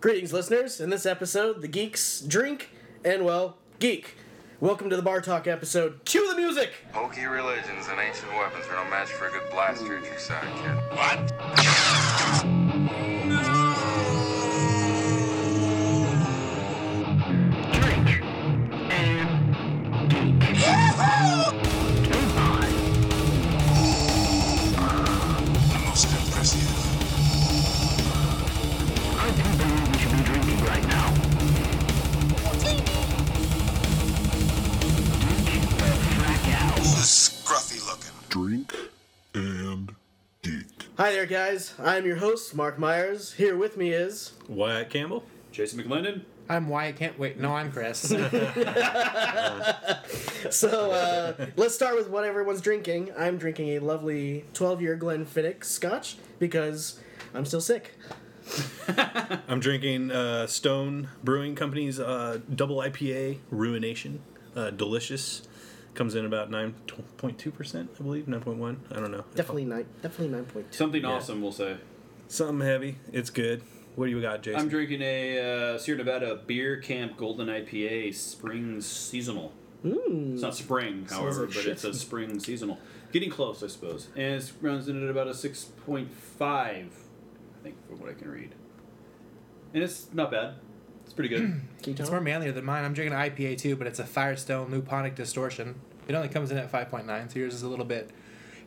Greetings, listeners. In this episode, the geeks drink and, well, geek. Welcome to the Bar Talk episode. Cue the music! Hokey religions and ancient weapons are no match for a good blaster at your side, kid. drink Hi there, guys. I'm your host, Mark Myers. Here with me is. Wyatt Campbell. Jason McLendon. I'm Wyatt Can't wait. No, I'm Chris. So, uh, let's start with what everyone's drinking. I'm drinking a lovely 12 year Glenfiddich scotch because I'm still sick. I'm drinking uh, Stone Brewing Company's uh, double IPA Ruination. Uh, delicious. Comes in about 9.2%, I believe. 9.1. I don't know. Definitely nine. Definitely 9.2. Something awesome, we'll say. Something heavy. It's good. What do you got, Jason? I'm drinking a uh, Sierra Nevada Beer Camp Golden IPA Spring Seasonal. It's not spring, however, like but shit. it's a spring seasonal. Getting close, I suppose. And it runs in at about a 6.5, I think, from what I can read. And it's not bad. It's pretty good. Keep it's more manlier than mine. I'm drinking an IPA too, but it's a Firestone Luponic Distortion. It only comes in at 5.9, so yours is a little bit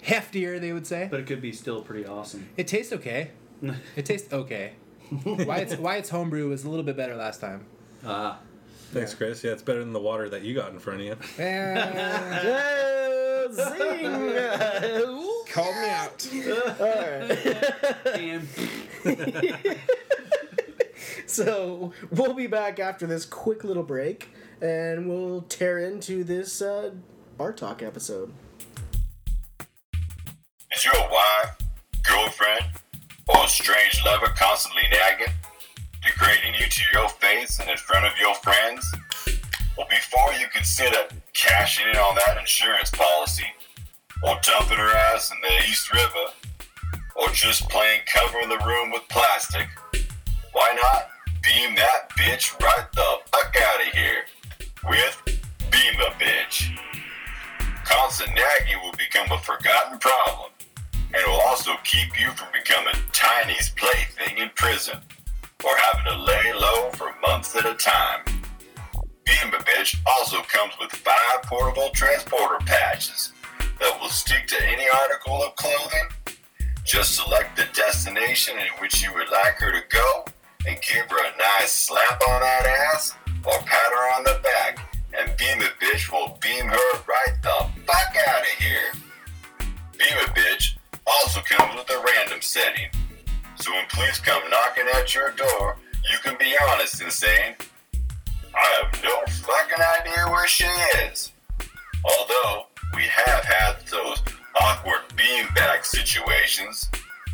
heftier, they would say. but it could be still pretty awesome. It tastes okay. It tastes okay. Wyatt's, Wyatt's homebrew was a little bit better last time. Ah. Thanks, Chris. Yeah, it's better than the water that you got in front of you. Eh, zing! Call me out. and So we'll be back after this quick little break, and we'll tear into this uh, bar talk episode. Is your wife, girlfriend, or strange lover constantly nagging, degrading you to your face and in front of your friends? Well, before you consider cashing in on that insurance policy, or dumping her ass in the East River, or just plain covering the room with plastic, why not beam that bitch right the fuck out of here with Beam a Bitch? Constant nagging will become a forgotten problem and will also keep you from becoming Tiny's plaything in prison or having to lay low for months at a time. Beam a Bitch also comes with five portable transporter patches that will stick to any article of clothing. Just select the destination in which you would like her to go and give her a nice slap on that ass or pat her on the back and Beam a Bitch will beam her right the fuck out of here. Beam a Bitch also comes with a random setting. So when police come knocking at your door, you can be honest and saying, I have no fucking idea where she is. Although we have had those awkward beanbag situations,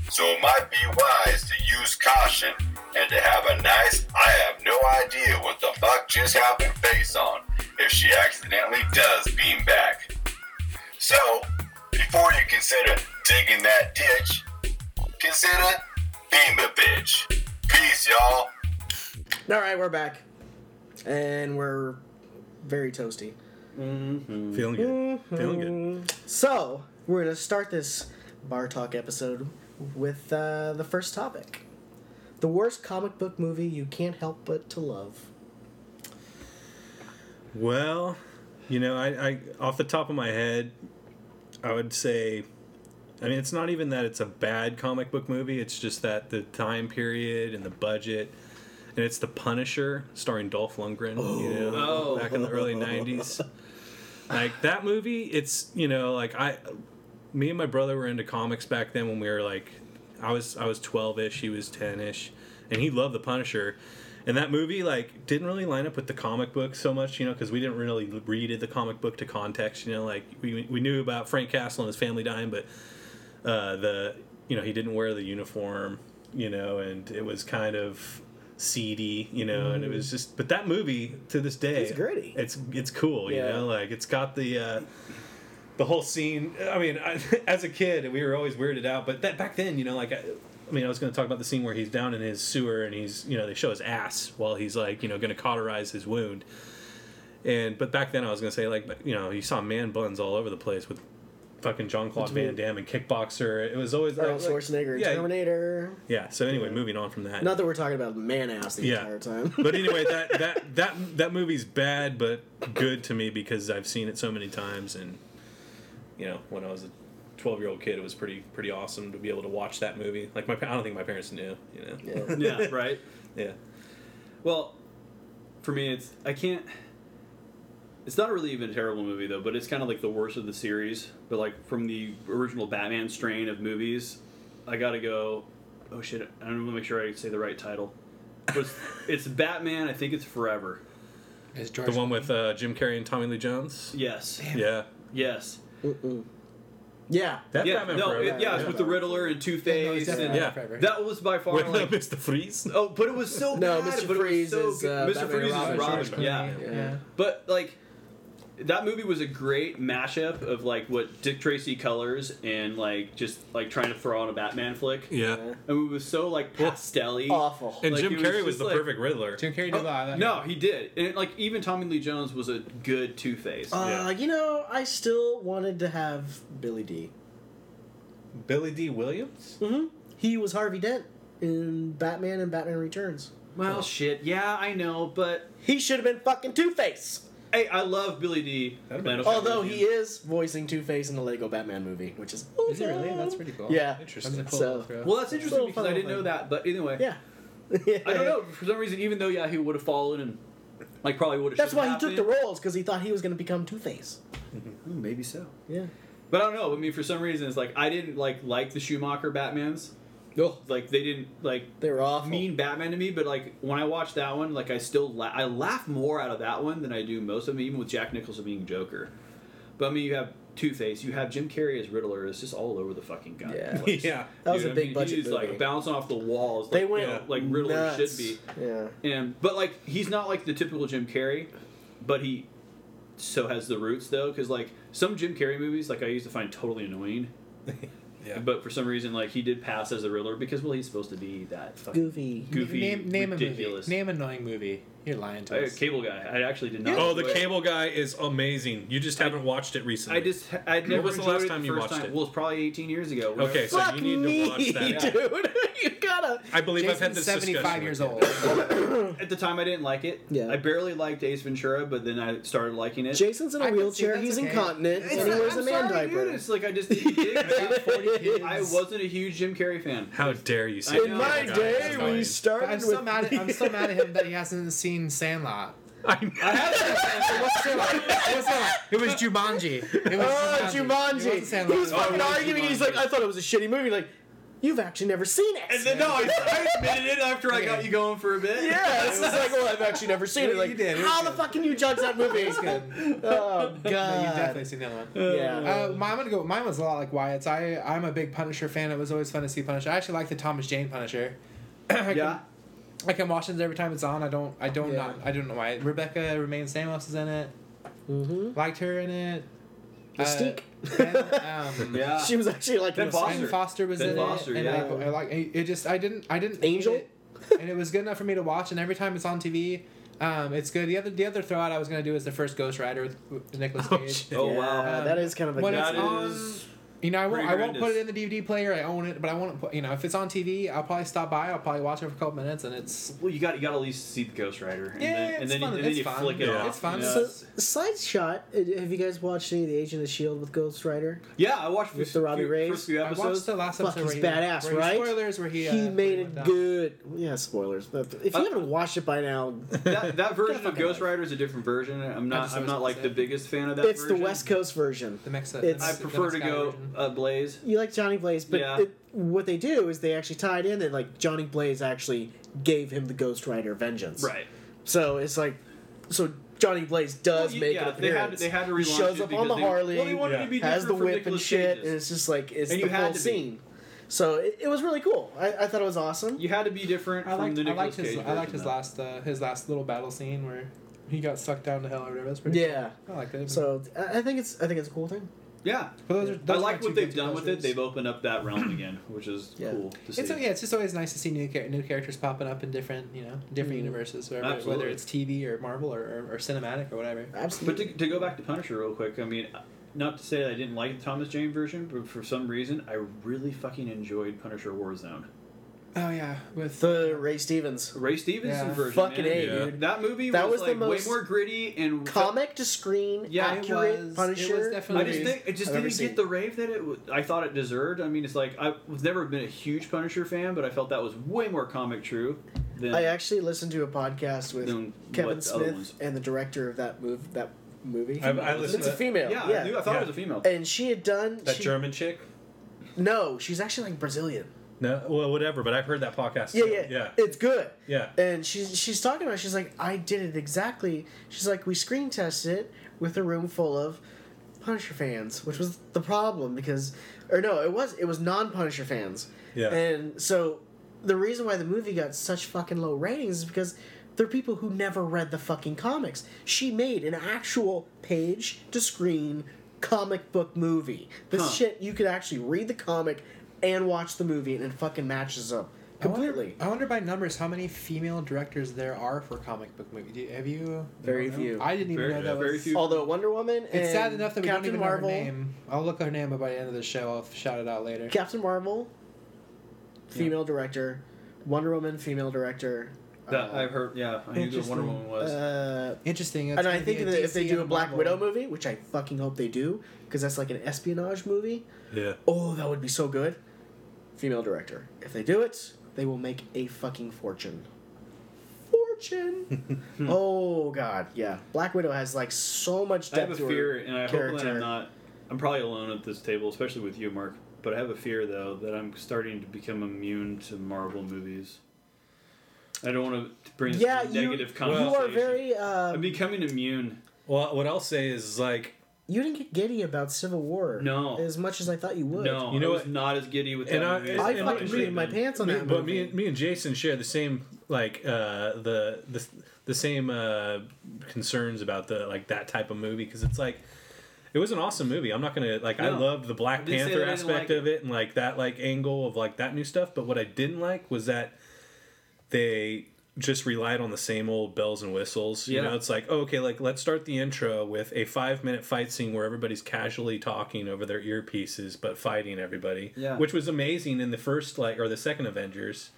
so it might be wise to use caution and to have a nice I have no idea what the fuck just happened face on if she accidentally does beam back. So, before you consider digging that ditch, consider beam a bitch. Peace, y'all. All right, we're back, and we're very toasty. Mm-hmm. Feeling good. Feeling good. Mm-hmm. So we're gonna start this bar talk episode with uh, the first topic: the worst comic book movie you can't help but to love. Well, you know, I, I off the top of my head, I would say, I mean, it's not even that it's a bad comic book movie. It's just that the time period and the budget, and it's The Punisher, starring Dolph Lundgren. You know, Oh. back in the early '90s. Like that movie, it's you know, like I, me and my brother were into comics back then when we were like, I was I was 12ish, he was 10ish, and he loved The Punisher. And that movie like didn't really line up with the comic book so much, you know, because we didn't really read the comic book to context. You know, like we, we knew about Frank Castle and his family dying, but uh, the you know he didn't wear the uniform, you know, and it was kind of seedy, you know, and it was just. But that movie to this day, It's gritty. It's it's cool, you know, like it's got the. Uh, the whole scene. I mean, I, as a kid, we were always weirded out. But that back then, you know, like I, I mean, I was going to talk about the scene where he's down in his sewer and he's, you know, they show his ass while he's like, you know, going to cauterize his wound. And but back then I was going to say like, you know, you saw man buns all over the place with fucking John Claude Van Damme and Kickboxer. It was always Arnold like- Schwarzenegger, yeah, Terminator. Yeah. So anyway, moving on from that. Not that we're talking about man ass the Yeah. entire time. but anyway, that that that that movie's bad but good to me because I've seen it so many times, and you know, when I was a twelve year old kid, it was pretty pretty awesome to be able to watch that movie. Like my, I don't think my parents knew, you know. yeah. yeah, right. Yeah. Well, for me, it's I can't. It's not really even a terrible movie though, but it's kind of like the worst of the series. But like from the original Batman strain of movies, I gotta go. Oh shit! I don't want to make sure I say the right title. But it's, it's Batman. I think it's Forever. Is George The one with uh, Jim Carrey and Tommy Lee Jones. Yes. Yeah. Yes. Yeah. That yeah. Batman no. Forever. It, yeah. It's with the Riddler and Two Yeah, no, Face. and Yeah. Forever. that was by far With like. Mr. Freeze. Oh, but it was so No, bad, Mr. but it was Freeze so is, good. uh, Mr. Batman Freeze and is Robin. Robin. Yeah. Yeah. But like that movie was a great mashup of like what Dick Tracy colors and like just like trying to throw on a Batman flick. Yeah. And it was so like pastelly. Awful. And Like, Jim it was Carrey was the like- perfect Riddler. Jim Carrey did Oh, a lot of that. no, he did. And like even Tommy Lee Jones was a good Two Face. Uh, Yeah. You know, I still wanted to have Billy Dee Billy Dee Williams. Mm-hmm. He was Harvey Dent in Batman and Batman Returns. well, shit. Yeah, I know, but He should have been fucking Two Face. Hey, I love Billy Dee That'd been- Lando Although he is voicing Two Face in the Lego Batman movie, which is Is he really? That's pretty cool. Yeah. Interesting. That's cool So- little. Well, that's interesting because I didn't know that. But anyway, Yeah. I don't know. For some reason, even though yeah, he would have followed and like probably would have. That's why he took the roles because he thought he was going to become Two Face. Mm-hmm. Maybe so. Yeah. But I don't know. I mean, for some reason, it's like I didn't like like the Schumacher Batmans. Oh, Like they didn't like they were awful. mean Batman to me. But like when I watch that one, like I still la- I laugh more out of that one than I do most of them, even with Jack Nicholson being Joker. But I mean, you have Two Face, you have Jim Carrey as Riddler. It's just all over the fucking goddamn Yeah. place. Yeah. That was Dude, a I big mean, budget He's movie. like bouncing off the walls. They like, went you know, like Riddler nuts. should be. Yeah. And but like he's not like the typical Jim Carrey, but he so has the roots though, because like some Jim Carrey movies, like I used to find totally annoying. Yeah. But for some reason, like he did pass as a Riddler because well, he's supposed to be that fucking Goofy. goofy, name name ridiculous. a movie. Name an annoying movie. You're lying to us. cable guy. I actually did not. Oh, the enjoy it. cable guy is amazing. You just haven't watched it recently. I just I'd never was the enjoyed last it time the you first watched time. it? Well, it's probably 18 years ago. Okay, so Fuck you need me, to watch that. dude. you gotta. I believe I've had Jason's this 75 years with you. old. At the time, I didn't like it. Yeah. I barely liked Ace Ventura, but then I started liking it. Jason's in a I can see wheelchair. that's He's okay. incontinent, It's and he not- wears I'm a man sorry, diaper. Dude. It's like I just didn't dig it. 40 kids. I wasn't a huge Jim Carrey fan. How dare you say I that? In know. my Yeah, day, we fine. started I'm with. so mad. At, I'm so mad at him that he hasn't seen Sandlot. I I have What's Sandlot? What's Sandlot? It was Jumanji. It was Oh, It wasn't Jumanji! Sandlot. He was Oh, fucking it was arguing. He's like, I thought it was a shitty movie. Like, you've actually never seen it. And then no, I, I admitted it after I got you going for a bit. Yeah, it's just like, well, I've actually never seen it. Like, You Like, did, it was how the fuck can you judge that movie? It's good. Oh god. No, you've definitely seen that one. Yeah. Uh, mine, I'm gonna go. Mine was a lot like Wyatt's. I I'm a big Punisher fan. It was always fun to see Punisher. I actually like the Thomas Jane Punisher. I can- Yeah. I can watch it every time it's on. I don't. I don't Yeah. not. I don't know why. Rebecca Romijn Stamos is in it. Mm-hmm. Liked her in it. Mystique. Uh, ben, um, Yeah. She was actually like Ben in Foster. Ben Foster was Ben in Foster, it, and yeah. I, I like it. it Just I didn't. I didn't. Angel? it, and it was good enough for me to watch. And every time it's on TV, um, it's good. The other the other throwout I was gonna do is the first Ghost Rider with, with Nicolas Oh, Cage. Oh Yeah, wow. that is kind of a when good it's That on, is you know, I won't. I won't put it in the DVD player. I own it, but I won't. Put, you know, if it's on TV, I'll probably stop by. I'll probably watch it for a couple minutes, and it's Well, you got you got to at least see the Ghost Rider. And Yeah, then, it's and then, fun. You, and then It's you fun. flick it Yeah. off. It's fun. you know? So, side shot. uh, Have you guys watched any of the Agent of the Shield with Ghost Rider? yeah, I watched With the Robbie few- Reyes? first few I watched episodes. the last Fuck, episode. he's where badass, where he- right? Spoilers, where he He uh, where made went it down. good. Yeah, spoilers. But if you Uh, haven't watched it by now, that, that version of Ghost. Rider is a different version. I'm not. I'm not like the biggest fan of that. It's the. West Coast version. The Mex- It's- the I prefer to go version. Uh, Blaze. You like Johnny Blaze, but Yeah. it, what they do is they actually tie it in that like Johnny Blaze actually gave him the Ghost Rider vengeance. Right. So it's like, so Johnny Blaze does Well, you- make yeah, an they had- appearance. they had to He relaunch shows it up on the they- Harley. well, they wanted to be has the different from whip and shit, Cage's. and it's just like it's And the you whole to scene. So it, it was really cool. I, I thought it was awesome. You had to be different I from liked, the I liked his Cage I liked his though. last uh, his last little battle scene where he got sucked down to hell or whatever. That's pretty. Cool. Yeah. Cool. I like it. So I I think it's I think it's a cool thing. Yeah. Well, those are- I those are like what they've done with it. They've opened up that realm again, which is Yeah. cool to see. It's yeah, it's just always nice to see new char- new characters popping up in different you know different mm-hmm. universes, whether, whether it's TV or Marvel or, or, or cinematic or whatever. Absolutely. But to, to go back to Punisher real quick, I mean, not to say that I didn't like the Thomas Jane version, but for some reason, I really fucking enjoyed Punisher Warzone. Oh yeah, with the Ray Stevens Ray Stevenson Yeah. version. Fucking man. A, Yeah. dude. That movie That was, was the like most way more gritty and comic to screen, Yeah, it accurate was- it was Punisher. definitely- I just movies think it just I've ever didn't seen. get the rave that it w- I thought it deserved. I mean, it's like I've never been a huge Punisher fan, but I felt that was way more comic true than I actually listened to a podcast with Than Kevin what the other Smith ones. and the director of that move that movie. I've- I listened it's a to- female. yeah, Yeah, I, knew, I thought Yeah. it was a female. and she had done That she- German chick? No, she's actually like Brazilian. No, well, whatever. But I've heard that podcast. Yeah, too. yeah, yeah, It's good. yeah. And she's she's talking about. She's like, I did it exactly. She's like, we screen tested it with a room full of Punisher fans, which was the problem because, or no, it was it was non Punisher fans. Yeah. And so the reason why the movie got such fucking low ratings is because they're people who never read the fucking comics. She made an actual page to screen comic book movie. This Huh. shit you could actually read the comic and watch the movie and it fucking matches up I wonder- completely. I wonder, by numbers how many female directors there are for comic book movies. Do have you? Very you don't know? few. I didn't even Very- know that very was. few. Although Wonder Woman and It's sad enough that we Captain don't even Marvel, know her name. I'll look at her name, but by the end of the show, I'll shout it out later. Captain Marvel, female director, Wonder Woman, female director. that uh, I've heard. Yeah, I knew the Wonder Woman was. Uh, Interesting. it's and I think that if they do a Black Marvel. Widow movie, which I fucking hope they do, because that's like an espionage movie. yeah. Oh, that would be so good. Female director. If they do it, they will make a fucking fortune. Fortune. oh god, yeah. Black Widow has like so much depth. I have a to fear, and I hope that. I'm not. I'm probably alone at this table, especially with you, Mark. But I have a fear, though, that I'm starting to become immune to Marvel movies. I don't want to bring this yeah, to a you, negative you conversation. are very. Uh, I'm becoming immune. Well, what I'll say is like you didn't get giddy about Civil War. No. as much as I thought you would. No, You know I was what? not as giddy with that And I- movie. as I and fucking should my pants on me, that but movie. me and me and Jason share the same like uh, the the the same uh, concerns about the like that type of movie because it's like it was an awesome movie. I'm not gonna like I No. loved the Black I didn't say Panther that I didn't aspect like of it and like that like angle of like that new stuff. But what I didn't like was that they just relied on the same old bells and whistles. You Yeah. know, it's like oh, okay, like let's start the intro with a five minute fight scene where everybody's casually talking over their earpieces but fighting everybody. Yeah. which was amazing in the first like or the second Avengers.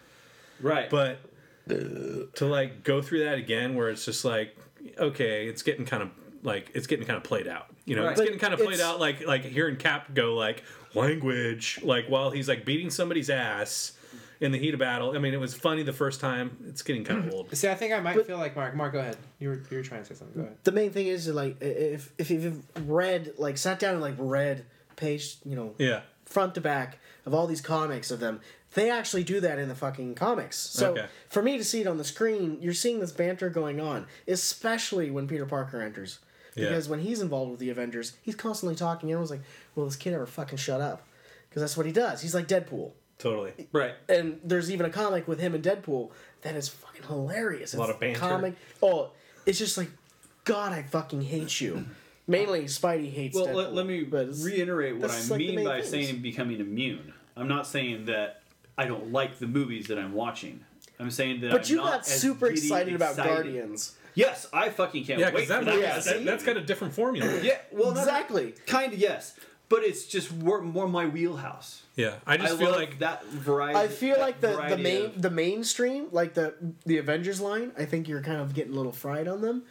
Right. But to like go through that again, where it's just like, okay, it's getting kind of like it's getting kind of played out. You know, Right. it's But getting kind of played it's- out like like hearing Cap go like language like while he's like beating somebody's ass in the heat of battle. I mean, it was funny the first time. It's getting kind of old. See, I think I might But- feel like Mark. Mark, go ahead. You were you were trying to say something. Go ahead. the main thing is like if if you've read like sat down and like read page you know Yeah, front to back of all these comics of them they actually do that in the fucking comics so Okay. for me to see it on the screen you're seeing this banter going on especially when peter parker enters Yeah. because when he's involved with the avengers he's constantly talking and i was like will this kid ever fucking shut up because that's what he does he's like deadpool totally. right. and there's even a comic with him and Deadpool that is fucking hilarious. A lot It's of banter. Comic. Oh, it's just like, God, I fucking hate you. Mainly, Spidey hates. Well, Deadpool, let, let me but reiterate what I like, mean by things. saying becoming immune. I'm not saying that I don't like the movies that I'm watching. I'm saying that. But I'm you not got as super giddy excited about. Guardians. Yes, I fucking can't Yeah, wait. that, that. Yeah, that- see? that's got a different formula. Yeah, well, Exactly. Kind of yes, but it's just more, more my wheelhouse. Yeah, I just I feel love like that variety. I feel like the, the main of- the mainstream, like the the Avengers line. I think you're kind of getting a little fried on them,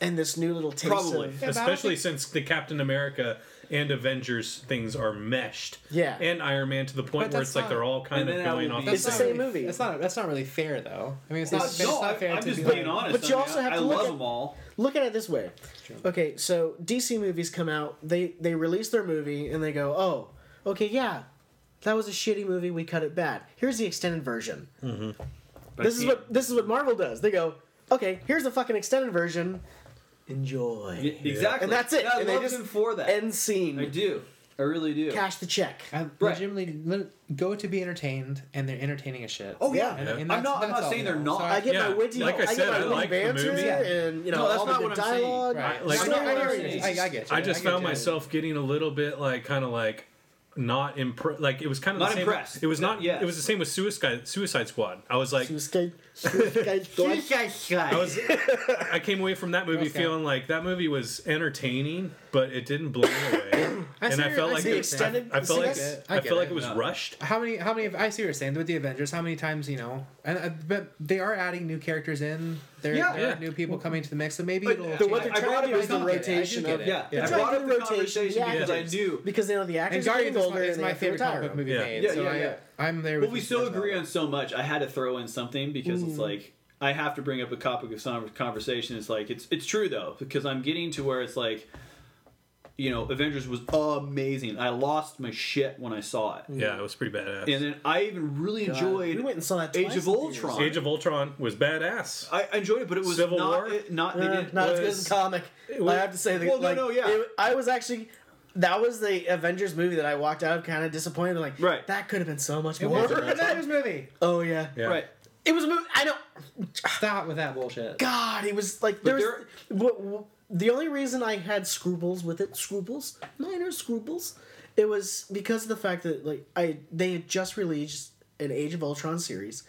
and this new little taste Probably. of Yeah, but I don't especially think- since the Captain America and Avengers things are meshed. Yeah. and Iron Man to the point where that's it's like they're all kind of going off. It's the same really, movie. That's not that's not really fair though. I mean, it's, Uh, not, it's not fair I'm to just be being like, honest. But you I mean, also have I, to I look love at- them all. Look at it this way. Okay, so DC movies come out, they they release their movie and they go, "Oh, okay, yeah. That was a shitty movie, we cut it bad. Here's the extended version." But This is what this is what Marvel does. They go, "Okay, here's the fucking extended version. Enjoy." can't- exactly, And that's it. And I and love just them for that. End scene. I do. I really do. cash the check. I Right. legitimately go to be entertained, and they're entertaining as shit. Oh yeah, And- Yeah. and I'm that's- not. I'm not saying they're not. So I get Yeah, my witty, like I I, said, get my I witty like the banter movie. and you know No, that's all not the what good I'm saying. dialogue. Right. I- like- I, know- I, what you're saying. I, I get you. I just get found you. myself getting a little bit like kind of like not impressed. Like it was kind of Not the same. impressed. It was not. Yeah. It was the same with Suicide Suicide Squad. I was like, Suicide, Suicide Squad. I was. I came away from that movie Girl feeling like that movie was entertaining, but it didn't blow me away. I and I your- felt I like see it, your was- extended- I felt see, like that's- I I, get felt like it was rushed. How many? How many? I see what you're saying with the Avengers. How many times you know? And uh, but they are adding new characters in. There, Yeah. there Yeah. are new people coming to the mix, so maybe But it'll. the- change. what they're I trying to do is the I get it. rotation I do of get it. Yeah, Yeah. I They're brought trying up to the do rotation, conversation yeah, because I because- knew. because they know the and actors are Guardians getting is my, is and my they have to favorite comic book movie Yeah. made. Yeah, so yeah, I, yeah. I'm there. Well, with we you still agree on so much. I had to throw in something because it's like I have to bring up a topic of some conversation. It's like it's it's true though because I'm getting to where it's like, you know, Avengers was amazing. I lost my shit when I saw it, Yeah, it was pretty badass. and then I even really God, enjoyed we went and saw that Age of Ultron. theaters. Age of Ultron was badass. I enjoyed it, but it was Civil not War? it, not they Uh, didn't. not as good as the comic. was- I have to say, that, Well, no, no, yeah. it- I was actually. That was the Avengers movie that I walked out of kind of disappointed. Like, Right. that could have been so much It more. was an Avengers movie. oh yeah. Yeah. Right. it was a movie. I know. Stop with that bullshit. God, it was like there was. what- what- the only reason I had scruples with it, scruples, minor scruples, it was because of the fact that like I they had just released an Age of Ultron series,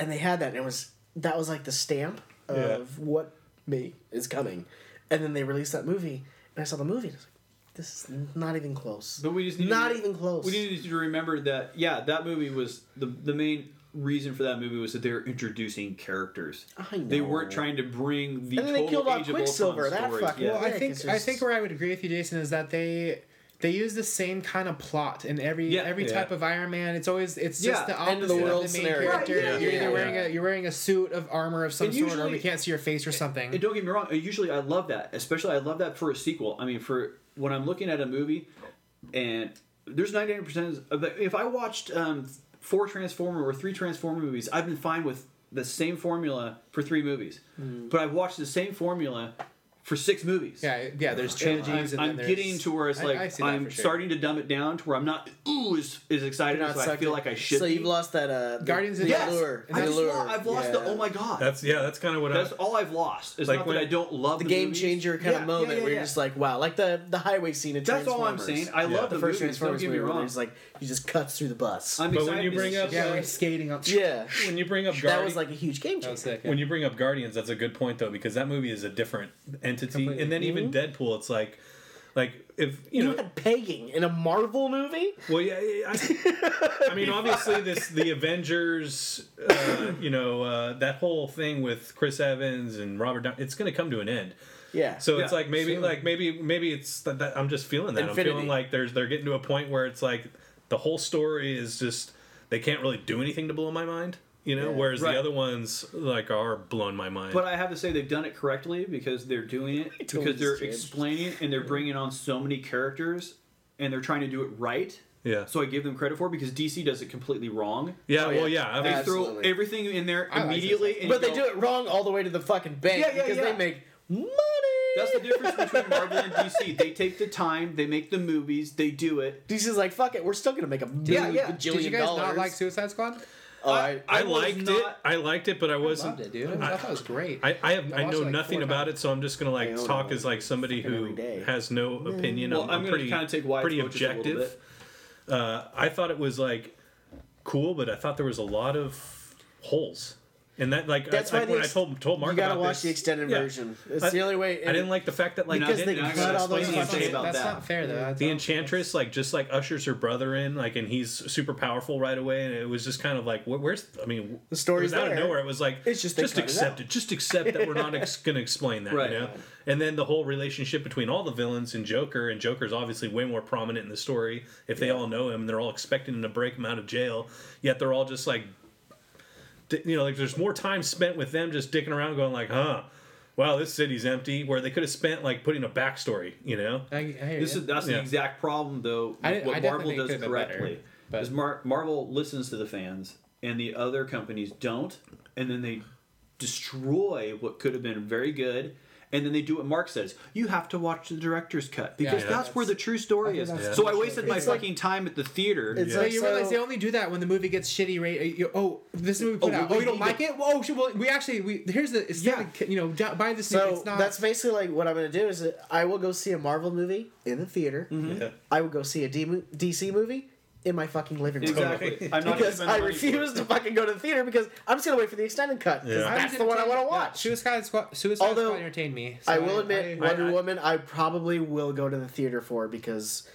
and they had that, and it was that was like the stamp of Yeah. what me is coming, and then they released that movie, and I saw the movie, and I was like, this is not even close. But we just need not to, even close. We needed to remember that yeah, that movie was the the main reason for that movie was that they were introducing characters. I know. They weren't trying to bring the And then they killed off Age of Quicksilver, Ultron that stories. fucking- yeah. Well, I think it's I think where I would agree with you, Jason, is that they they use the same kind of plot in every Yeah. every Yeah. type of Iron Man. It's always it's Yeah, just the end opposite of the of world the main scenario. character. Right, yeah, you're yeah, either yeah. wearing a you're wearing a suit of armor of some And sort, or we can't see your face or something. And don't get me wrong. Usually, I love that. Especially, I love that for a sequel. I mean, for when I'm looking at a movie, and there's 99 percent of the, if I watched um, four Transformer or three Transformer movies, I've been fine with the same formula for three movies. But I've watched the same formula for six movies. yeah, yeah. There's And trilogies, I'm, and I'm then getting to where it's like I see that I'm sure. starting to dumb it down to where I'm not ooh as, as excited You're as I feel in. like I should. So you've lost that uh, the- Guardians of the the yes, allure. I the just allure. lo- I've lost yeah. the oh my god. That's yeah. That's kind of what That's I. all I've lost. It's Like not when- that I don't love the the, game movies. changer kind Yeah, of moment yeah, where you're just like, wow, like the the highway scene in That's all I'm Transformers. saying. I love the, the, first movies. Transformers don't get me movie where wrong. he's like he just cuts through the bus. I'm But when excited you to bring see up- it. yeah, skating on. yeah, when you bring up that was like a huge game changer. when you bring up Guardians, that's a good point though because that movie is a different entity, Completely. and then even Deadpool, it's like, like if you You know, had pegging in a Marvel movie. Well, yeah, yeah, I, I mean, obviously, this the Avengers, uh, you know, uh, that whole thing with Chris Evans and Robert Downey, it's going to come to an end. Yeah. So it's Yeah, like maybe, soon. like maybe, maybe it's that, that I'm just feeling that. I'm feeling like there's they're getting to a point where it's like the whole story is just they can't really do anything to blow my mind, you know. Yeah. Whereas Right. the other ones like are blowing my mind. But I have to say they've done it correctly because they're doing it totally because they're just changed. explaining and they're bringing on so many characters and they're trying to do it right. yeah, So I give them credit for it because DC does it completely wrong. yeah, Oh, well, yeah. yeah. I They mean, Absolutely. throw everything in there I like immediately, and but you they go, do it wrong all the way to the fucking bank Yeah, yeah, because yeah. they make money. That's the difference between Marvel and DC. They take the time, they make the movies, they do it. DC's like, fuck it, we're still gonna make a Yeah, million yeah. bajillion Did you guys dollars. not like Suicide Squad? Oh, I, I, I was liked it. I liked it, but I I wasn't. loved it, dude. I, thought it was great. I, I have I, watched know like, nothing about times. it, so I'm just gonna like talk it as like somebody who has no opinion. Well, I'm, I'm, going pretty to kind of take Wyatt's pretty approach a objective. Uh, I thought it was like cool, but I thought there was a lot of holes. And that like That's I, why I, when ex- I told told Mark you gotta about watch this- the extended yeah. version. It's I- the only way. I didn't like the fact that like Because they they didn't cut all those explain the fucking- Enchantress. about that's that. not fair though. That's The not- Enchantress like just like ushers her brother in like and he's super powerful right away and it was just kind of like wh- where's I mean The story's was out of nowhere it was like It's just just cut it accept it, just accept that we're not ex- gonna explain that Right. you know and then the whole relationship between all the villains and Joker and Joker's obviously way more prominent in the story if they all know him and they're all expecting him to break him out of jail yet they're all just like di- you know like there's more time spent with them just dicking around going like huh wow this city's empty where they could have spent like putting a backstory you know I, I This ya. is that's Yeah. the exact problem though. I With didn't- what I Marvel does could've better, correctly is Mar- Marvel listens to the fans and the other companies don't, and then they destroy what could have been very good. And then they do what Mark says. You have to watch the director's cut because Yeah. that's where the true story is. that's So I wasted my like- fucking time at the theater. It's So like you realize they only do that when the movie gets shitty rate. You, oh, this movie put Oh, out. we Oh, you don't like it? Well, oh, well, we actually we here's the it's Yeah. not, you know ju- buy this movie. So It's not. that's basically like what I'm gonna do is that I will go see a Marvel movie in the theater. Mm-hmm. Yeah. I will go see a D- DC movie in my fucking living room. exactly. I'm not Because I money for it. refuse to fucking go to the theater because I'm just gonna wait for the extended cut. 'cause Yeah. That's the one I want to entertained- yeah, watch. Suicide Squad. Suicide Although, Squad entertained me. so I will admit, I- Wonder I- Woman, I probably will go to the theater for because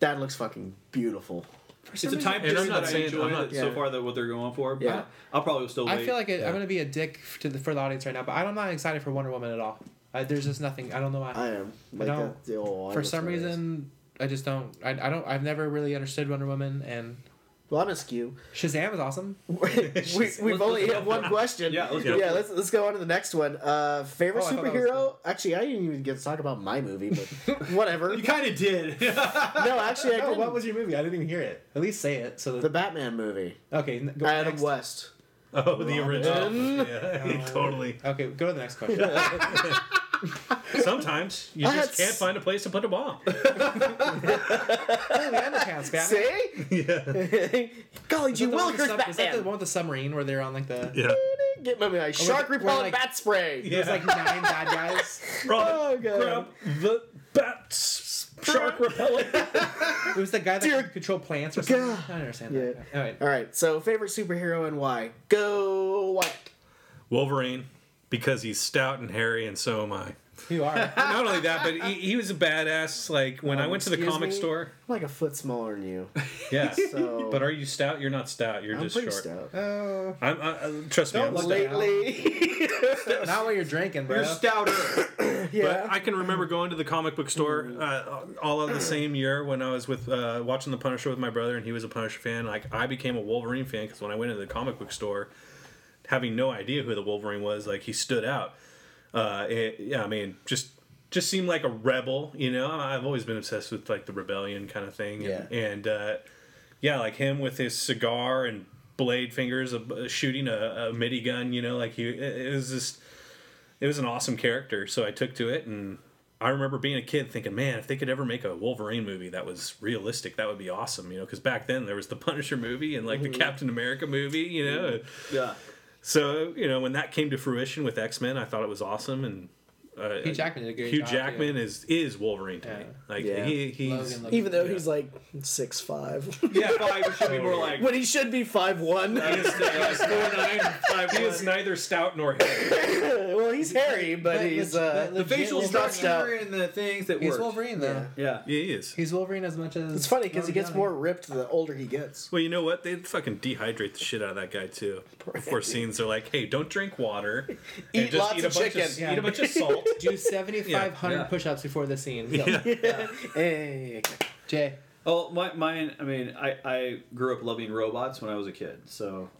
that looks fucking beautiful. It's a time And period I'm not that saying- I'm not- that so far that what they're going for. But Yeah. I'll probably still wait. I feel like it, Yeah. I'm gonna be a dick to the for the audience right now, but I'm not excited for Wonder Woman at all. I, there's just nothing. I don't know why. I am. I don't- that- oh, I for some what it is. reason, I just don't. I, I don't. I've never really understood Wonder Woman, and Well, I'm a skew. Shazam is awesome. we, we've only hit one question. Yeah, let's yeah. go. let's let's go on to the next one. Uh, favorite Oh, I thought that was superhero? Actually, I didn't even get to talk about my movie, but whatever. you kind of did. no, actually, I No, didn't. what was your movie? I didn't even hear it. At least say it. So the that, Batman movie? okay, n- go Adam next. West. Oh, the original. Robin. Yeah, totally. Okay, go to the next question. Sometimes you I just can't s- find a place to put a bomb. oh, the underpants, Batman. See? yeah. Golly Is gee that the one willikers, sub- Is that the one with the submarine where they're on like the? Yeah. Get my my shark where, repellent like- bat spray. Yeah. There's like nine bad guys. Robin, Oh, God. grab the bat shark repellent. It was the guy that Dear could control plants or something. God. I don't understand Yeah. that. All right. All right, so favorite superhero and why? Go what? Wolverine, because he's stout and hairy, and so am I. You are. Not only that, but he, he was a badass. Like when I went to the comic me? store. I'm like a foot smaller than you. Yeah. So But are you stout? You're not stout. You're I'm just short. stout. Oh, I'm, I, I- trust me, Don't I'm look stout. Lately, not when you're drinking, bro. You're stouter. yeah. But I can remember going to the comic book store uh, all of the same year when I was with uh, watching the Punisher with my brother, and he was a Punisher fan. Like I became a Wolverine fan because when I went into the comic book store, having no idea who the Wolverine was, like he stood out. Uh, it, yeah, I mean, just just seemed like a rebel. You know, I've always been obsessed with like the rebellion kind of thing. Yeah. and uh, yeah, like him with his cigar and blade fingers, uh, shooting a, a midi gun. You know, like he it, it was just it was an awesome character. So I took to it, and I remember being a kid thinking, man, if they could ever make a Wolverine movie that was realistic, that would be awesome. You know, because back then there was the Punisher movie and like the Captain America movie. You know, yeah. So you know when that came to fruition with X Men, I thought it was awesome and. Uh, Hugh Jackman did a great Hugh job, Jackman too. is is Wolverine to me. Like Yeah. he he's Logan looked- Even though Yeah. he's like six five, Yeah, five should be more like. when he should be five one. he is neither stout nor hairy. well, he's hairy, but, But he's uh, The facial Wolverine- stretched out. structure and the things that He's work. Wolverine though. Yeah. Yeah. Yeah, he is. He's Wolverine as much as. It's funny because he gets more ripped the older he gets. Well, you know what? They fucking dehydrate the shit out of that guy too. Before scenes, they're like, "Hey, don't drink water. and Eat lots eat a of bunch chicken." Of, Yeah. Eat a bunch of salt." Downey. Do 7,500 Yeah. push-ups before the scene. Hey, Jay. Oh, my, mine. I mean, I, I grew up loving robots when I was a kid, so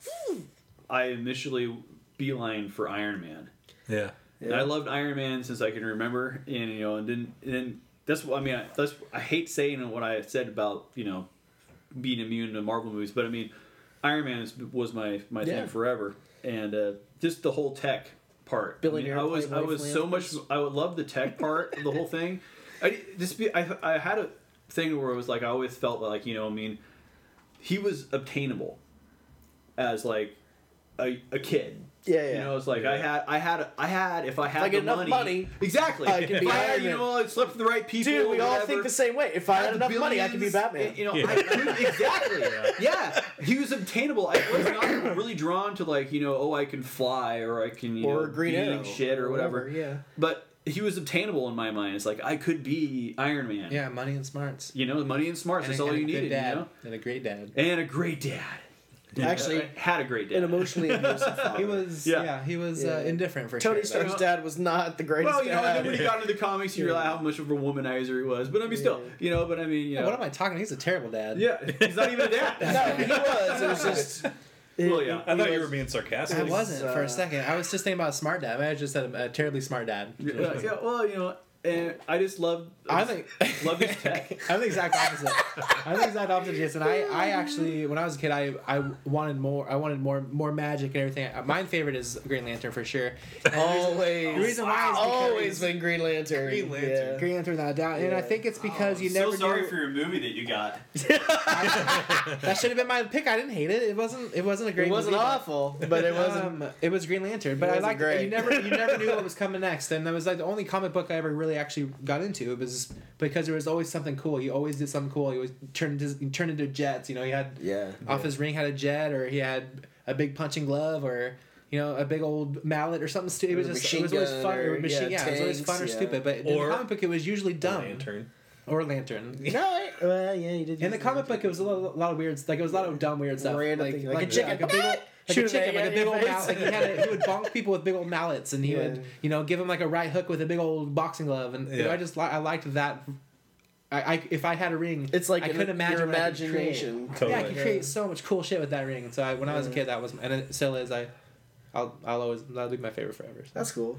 I initially beeline for Iron Man. yeah. And I loved Iron Man since I can remember, and you know, and then and then that's what I mean. I, that's I hate saying what I said about you know being immune to Marvel movies, but I mean, Iron Man was my my Yeah. thing forever, and uh, just the whole tech part. I, mean, I was I was so much. I would love the tech part of the whole thing. I just be I I had a thing where it was like I always felt like you know I mean he was obtainable as like a, a kid. Yeah, yeah. You know, it's like I had, I had, I had. If I had I the enough money, money, exactly. I can if be I had, you know, I slept with the right people. Dude, we all think the same way. If I had had enough money, I could be billions, Batman. You know, Yeah. I could, exactly. yeah. he was obtainable. I was not really drawn to like you know, oh, I can fly or I can you or know, Green Arrow, shit or whatever. Yeah. But he was obtainable in my mind. It's like I could be Iron Man. Yeah, money and smarts. You know, money and smarts. And That's a, all you a needed. dad. You know, And a great dad. and a great dad. Actually, had a great dad. an emotionally abusive father. He was, yeah, Yeah. he was Yeah. Uh, indifferent for Tony sure. Stark's dad was not the greatest Well, you know, and then when he got into the comics, you realize how much of a womanizer he was. But I mean, still, you know. But I mean, you Yeah, know, what am I talking? He's a terrible dad. Yeah, he's not even a dad. no, he was. It was just. Well, yeah. I thought he you were being sarcastic. I wasn't for uh, a second. I was just thinking about a smart dad. I just said a, a terribly smart dad. yeah, yeah, well, you know, and I just love. I think love his tech. I'm the exact opposite. I'm the exact opposite, Jason. I, I actually, when I was a kid, I, I wanted more. I wanted more more magic and everything. My favorite is Green Lantern for sure. And Always. The reason why is Always been Green Lantern. Green Lantern. Yeah. Green Lantern without a doubt, and I think it's because you never so sorry knew for your movie that you got. that should have been my pick. I didn't hate it. It wasn't. It wasn't a great. It wasn't movie, awful, but it wasn't. Um, it was Green Lantern, but I wasn't liked great. you never you never knew what was coming next, and that was like the only comic book I ever really actually got into. It was because there was always something cool. He always did something cool. He always turned into he turned into jets. You know, he had yeah. off his ring had a jet, or he had a big punching glove, or you know a big old mallet or something stupid. It was just it was always fun. or, Or machine, yeah, yeah, it was always fun or yeah. stupid. But in the comic book, it was usually dumb Lantern. or lantern. No, I- well, yeah, you did. In the use comic book, it was a lot, a lot of weird, like it was a lot of dumb weird stuff, Random like, things, like, like a a chicken, chicken. like a big old, like Shoot a an chicken, like a big old mallet. Like he had, a, he would bonk people with big old mallets, and he Yeah. would, you know, give him like a right hook with a big old boxing glove, and you know, I just li- I liked that. I, I if I had a ring, It's like I couldn't imagine your what I could create. Totally. Yeah, I could create so much cool shit with that ring. And so I, when I was a kid, that was, and it still is. I, I'll, I'll always that'll be my favorite forever. So. That's cool.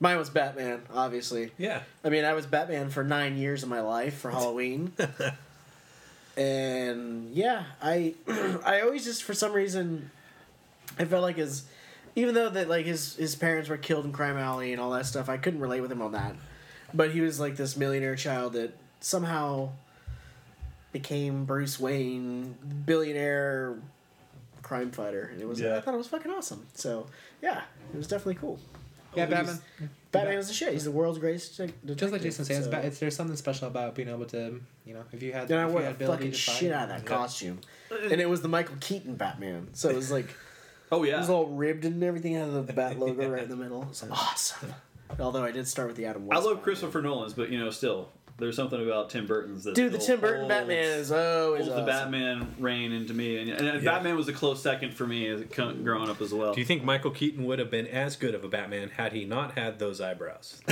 Mine was Batman, obviously. Yeah. I mean, I was Batman for nine years of my life for Halloween. and yeah, I I always just for some reason I felt like his even though that like his his parents were killed in Crime Alley and all that stuff, I couldn't relate with him on that. But he was like this millionaire child that somehow became Bruce Wayne, billionaire crime fighter, and it was Yeah. I thought it was fucking awesome. So yeah, it was definitely cool. yeah, Batman. Batman was the shit. He's the world's greatest detective. Just like Jason says, so- ba- it's, there's something special about being able to, you know, if you had, Then I if you wore the fucking shit out of that costume, and it was the Michael Keaton Batman. So it was like Oh it yeah. was all ribbed and everything. Had the bat logo right in the middle. It's awesome. Although I did start with the Adam I love. Christopher Nolan's, but you know, still, there's something about Tim Burton's that Dude, the Tim Burton holds- Batman is always holds the. Batman reign into me, and, and Batman was a close second for me as growing up as well. Do you think Michael Keaton would have been as good of a Batman had he not had those eyebrows?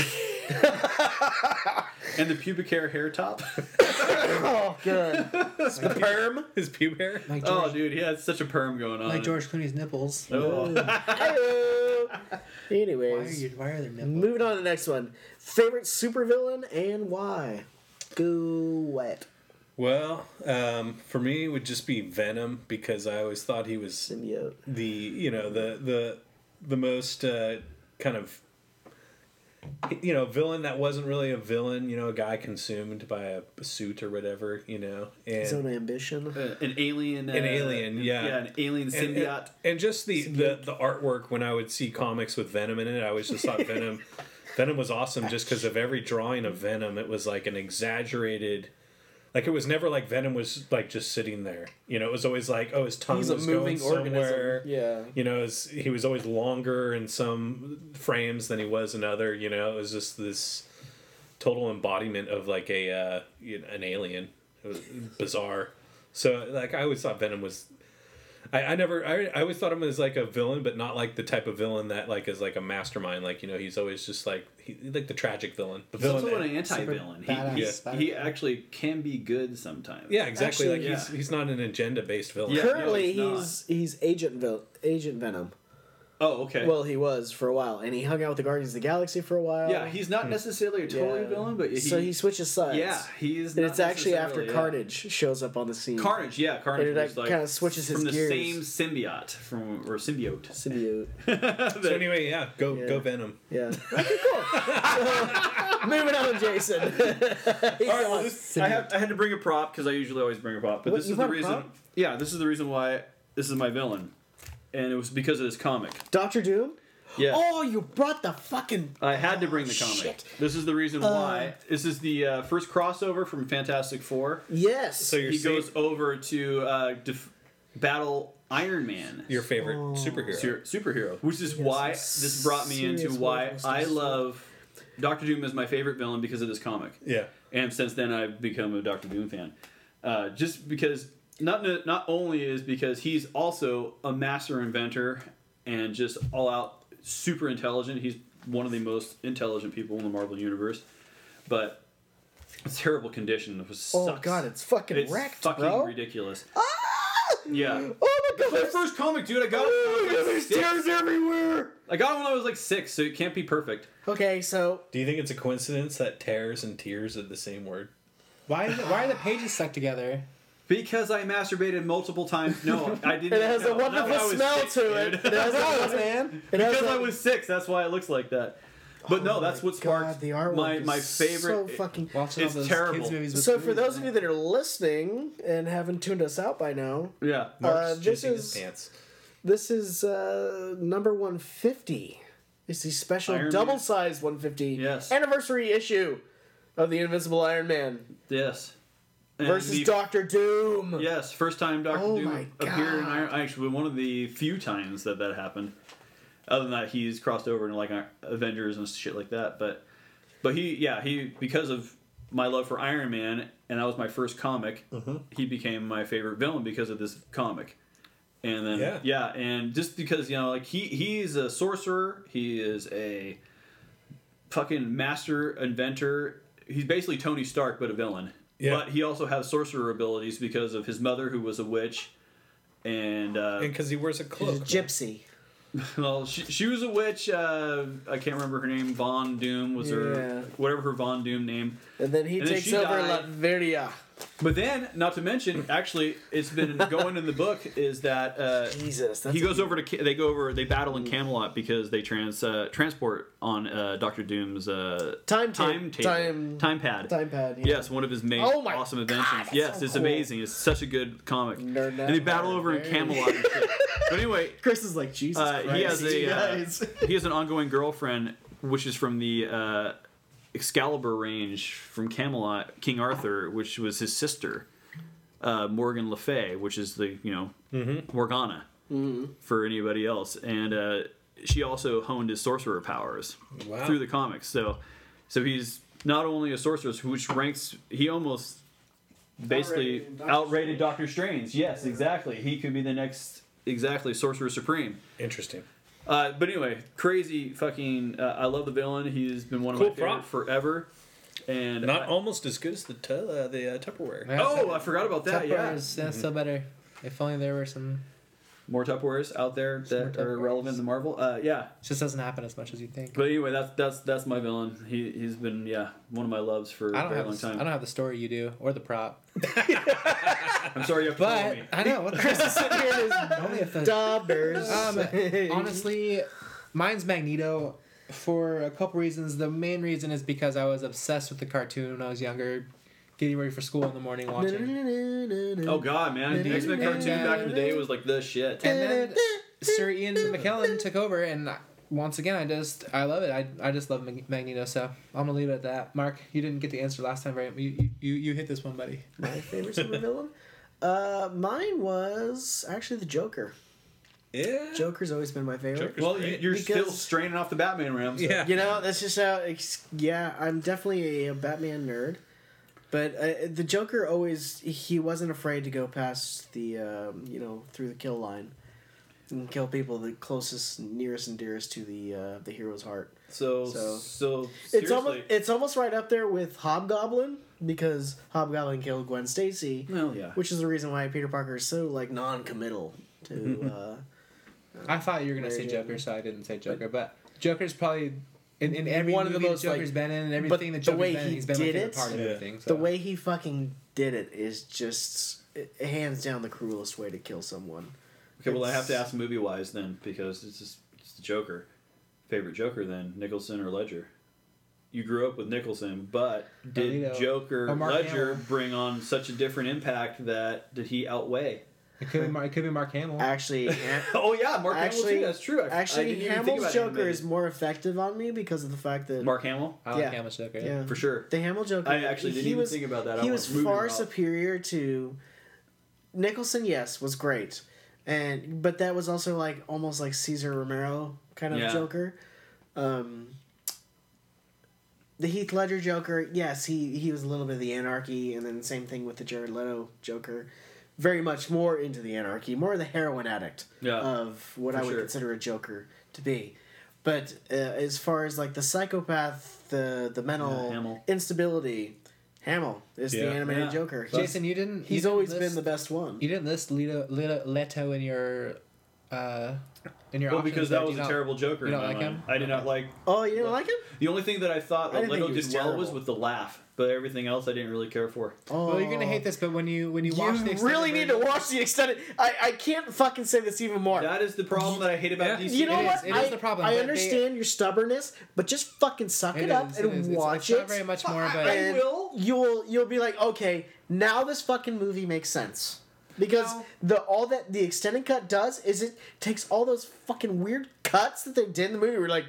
and the pubic hair hair top. Oh, good. the perm. His pube hair? Like oh, dude, he had such a perm going on. like George Clooney's nipples. Oh. Heyo. Why are Anyways, you? Why are there nipples? moving on to the next one. Favorite supervillain and why? Go wet. Well, um, for me, it would just be Venom because I always thought he was Symbiote. the you know the the the most uh, kind of you know villain that wasn't really a villain. You know, a guy consumed by a, suit or whatever. You know, and His own ambition. Uh, an alien. Uh, An alien, yeah. Yeah, an alien and, and, symbiote. and just the, the the artwork when I would see comics with Venom in it, I always just thought Venom Venom was awesome just because of every drawing of Venom. It was like an exaggerated. Like it was never like Venom was like just sitting there. You know, it was always like, oh, his tongue He's was moving going organism. somewhere. Yeah. You know, his, he was always longer in some frames than he was in other. You know, it was just this total embodiment of like a uh, you know, an alien. It was bizarre. So like I always thought Venom was. I, I never I, I always thought him as like a villain, but not like the type of villain that like is like a mastermind. Like you know he's always just like he, like the tragic villain. The He's also villain. an anti-villain. He, badass he, Spider-Man. he actually can be good sometimes. yeah, exactly. Actually, like he's yeah. he's not an agenda based villain. Yeah. no, Currently, he's he's he's Agent Vil- Agent Venom. Oh, okay. Well, he was for a while, and he hung out with the Guardians of the Galaxy for a while. yeah, he's not hmm. necessarily a total Yeah. villain, but he, so he switches sides. yeah, he's. and not it's actually after yeah. Carnage shows up on the scene. Carnage, yeah, Carnage. And it, was like, like kinda switches his from the gears. same symbiote from or symbiote. symbiote. So anyway, yeah, go Yeah. go Venom. Yeah. Okay, cool. So, moving on, Jason. All right, well, this, I, have, I had to bring a prop because I usually always bring a prop, but What, this is the reason. prop? Yeah, this is the reason why this is my villain, and it was because of this comic. Doctor Doom. Yeah. Oh, you brought the fucking. I had to bring the comic. Shit. This is the reason why. This is the uh, first crossover from Fantastic Four. Yes. So you're he saying goes over to uh, def- battle Iron Man. your favorite superhero. Sur- superhero, which is why this brought me into why I love Doctor Doom is my favorite villain because of this comic. yeah. and since then I've become a Doctor Doom fan. Uh, just because not not only is because he's also a master inventor and just all out super intelligent. He's one of the most intelligent people in the Marvel universe, but a terrible condition. It was oh sucks. God, it's fucking it's wrecked, fucking bro. ridiculous. Ah! Yeah. Oh my god, my first comic, dude. I got it. When I, was like six. everywhere. I got it when I was like six, so it can't be perfect. Okay, so Do you think it's a coincidence that tears and tears are the same word? Why? Is it, why are the pages stuck together? Because I masturbated multiple times. No, I didn't. it has no, a wonderful when smell six, to it. dude. It has a, man. it has because a- I was six, that's why it looks like that. But no, that's what God, the artwork my my favorite. So fucking. Watching It's all those terrible. kids movies. So for those of you that are listening and haven't tuned us out by now, yeah, Mark's Uh, this is- his pants. this is uh, number 150. It's the special Iron Man. double sized 150 Yes. anniversary issue of the Invincible Iron Man yes. And versus the- Doctor Doom. Yes, first time Doctor Oh Doom appeared in. Iron. Actually, one of the few times that that happened. Other than that, he's crossed over into like Avengers and shit like that. But, but he, yeah, he because of my love for Iron Man, and that was my first comic. Mm-hmm. He became my favorite villain because of this comic. And then Yeah. yeah, and just because you know, like he he's a sorcerer, he is a fucking master inventor. He's basically Tony Stark, but a villain. Yeah. But he also has sorcerer abilities because of his mother, who was a witch, and uh, And because he wears a She's cloak. a gypsy. well, she, she was a witch. Uh, I can't remember her name. Von Doom was Yeah. her whatever her Von Doom name. And then he And takes she over died. Latveria. But then, not to mention, actually, it's been going in the book is that uh, Jesus. He goes over to they go over they battle in Camelot because they trans uh, transport on uh, Doctor Doom's uh, Time ta- time table time- time pad time pad. Yeah. Yes, one of his main Oh awesome God, inventions. yes, so it's cool. amazing. It's such a good comic. Nerd and they battle nerd over in. Camelot. But anyway, Chris is like Jesus uh, Christ. he has a uh, he has an ongoing girlfriend, which is from the uh, Excalibur range from Camelot, King Arthur, which was his sister, uh, Morgan Le Fay, which is the you know Morgana for anybody else, and uh, she also honed his sorcerer powers Wow. through the comics. So, so he's not only a sorcerer, which ranks he almost basically Outrated Doctor outrated Doctor Strange. Yes, exactly. He could be the next exactly Sorcerer Supreme. Interesting. Uh, but anyway, crazy fucking. Uh, I love the villain. He's been one of Cool my favorite prop. forever. And Not I- almost as good as the tu- uh, the uh, Tupperware. Yeah, oh, I forgot about that. Tupperware Yeah, is yeah, still better. If only there were some. More Tupperwares out there that are relevant to Marvel. Uh, yeah, It just doesn't happen as much as you think. but anyway, that's that's that's my villain. He he's been yeah one of my loves for I a don't very have long the, time. I don't have the story you do or the prop, I'm sorry you have to but me. I know what Chris is sitting here. Is only if the Dubbers. Um, honestly, mine's Magneto for a couple reasons. The main reason is because I was obsessed with the cartoon when I was younger, getting ready for school in the morning watching. Oh god, man, the X Men cartoon back in the day was like the shit. And then Sir Ian McKellen took over, and once again, I just I love it. I, I just love Magneto, so I'm gonna leave it at that. Mark, you didn't get the answer last time, right? You you, you hit this one, buddy. My favorite supervillain? Uh, mine was actually the Joker. Yeah. Joker's always been my favorite. Joker's Well, you- you're still straining off the Batman realm. so- Yeah. You know, that's just how. It's, yeah, I'm definitely a Batman nerd, but uh, the Joker always he wasn't afraid to go past the um, you know through the kill line and kill people the closest, nearest, and dearest to the uh, the hero's heart. So So- so, It's almost it's almost right up there with Hobgoblin because Hobgoblin killed Gwen Stacy, well yeah. which is the reason why Peter Parker is so like non-committal to. uh, I thought you were gonna Very say good. Joker, so I didn't say Joker. But Joker's probably in, in every One of the movie most, that Joker's like- been in, and everything that the Joker's way been in, he he's been my did favorite it- part of Yeah. everything. So. The way he fucking did it is just hands down the cruelest way to kill someone. Okay, well, I have to ask movie wise then because it's just it's the Joker. Favorite Joker then Nicholson or Ledger? You grew up with Nicholson, but did Joker Ledger Hamill. bring on such a different impact that did he outweigh? It could be Mark, it could be Mark Hamill. Actually, Ha- Oh yeah, Mark Hamill too. That's true. I- I actually, didn't even think Hamill's Joker animated. is more effective on me because of the fact that Mark Hamill I like yeah. Hamill's Joker. yeah, for sure. the Hamill Joker. I actually didn't he even was, think about that. I He was was far superior to Nicholson. Yes, was great, and but that was also like almost like Cesar Romero kind of Yeah. Joker. Um, the Heath Ledger Joker, yes, he he was a little bit of the anarchy, and then same thing with the Jared Leto Joker. Very much more into the anarchy, more the heroin addict Yeah, of what I would sure. consider a Joker to be. But uh, as far as like the psychopath, the the mental Yeah, Hamill. instability, Hamill is the animated Yeah. Joker. Jason, you didn't. you he's didn't always list- been the best one. You didn't list Leto, Leto, Leto in your, uh, in your Well, options because there. that was a not- terrible Joker. You don't my like mind. him? I did not like. Oh, you didn't like him? The only thing that I thought I that didn't think Leto he was did well was terrible. with the laugh, but everything else I didn't really care for. Oh, Well, you're gonna hate this, but when you when you watch the You extended really need to version- watch the extended. I, I can't fucking say this even more. That is the problem that I hate about Yeah. DC. you know It is- what? it is I, the problem, I but they- understand your stubbornness, but just fucking suck it, It up is, and it is. It's- watch it's it. not very much more, but I and will. You'll you'll be like, okay, now this fucking movie makes sense. Because No. the all that the extended cut does is it takes all those fucking weird cuts that they did in the movie. We're like,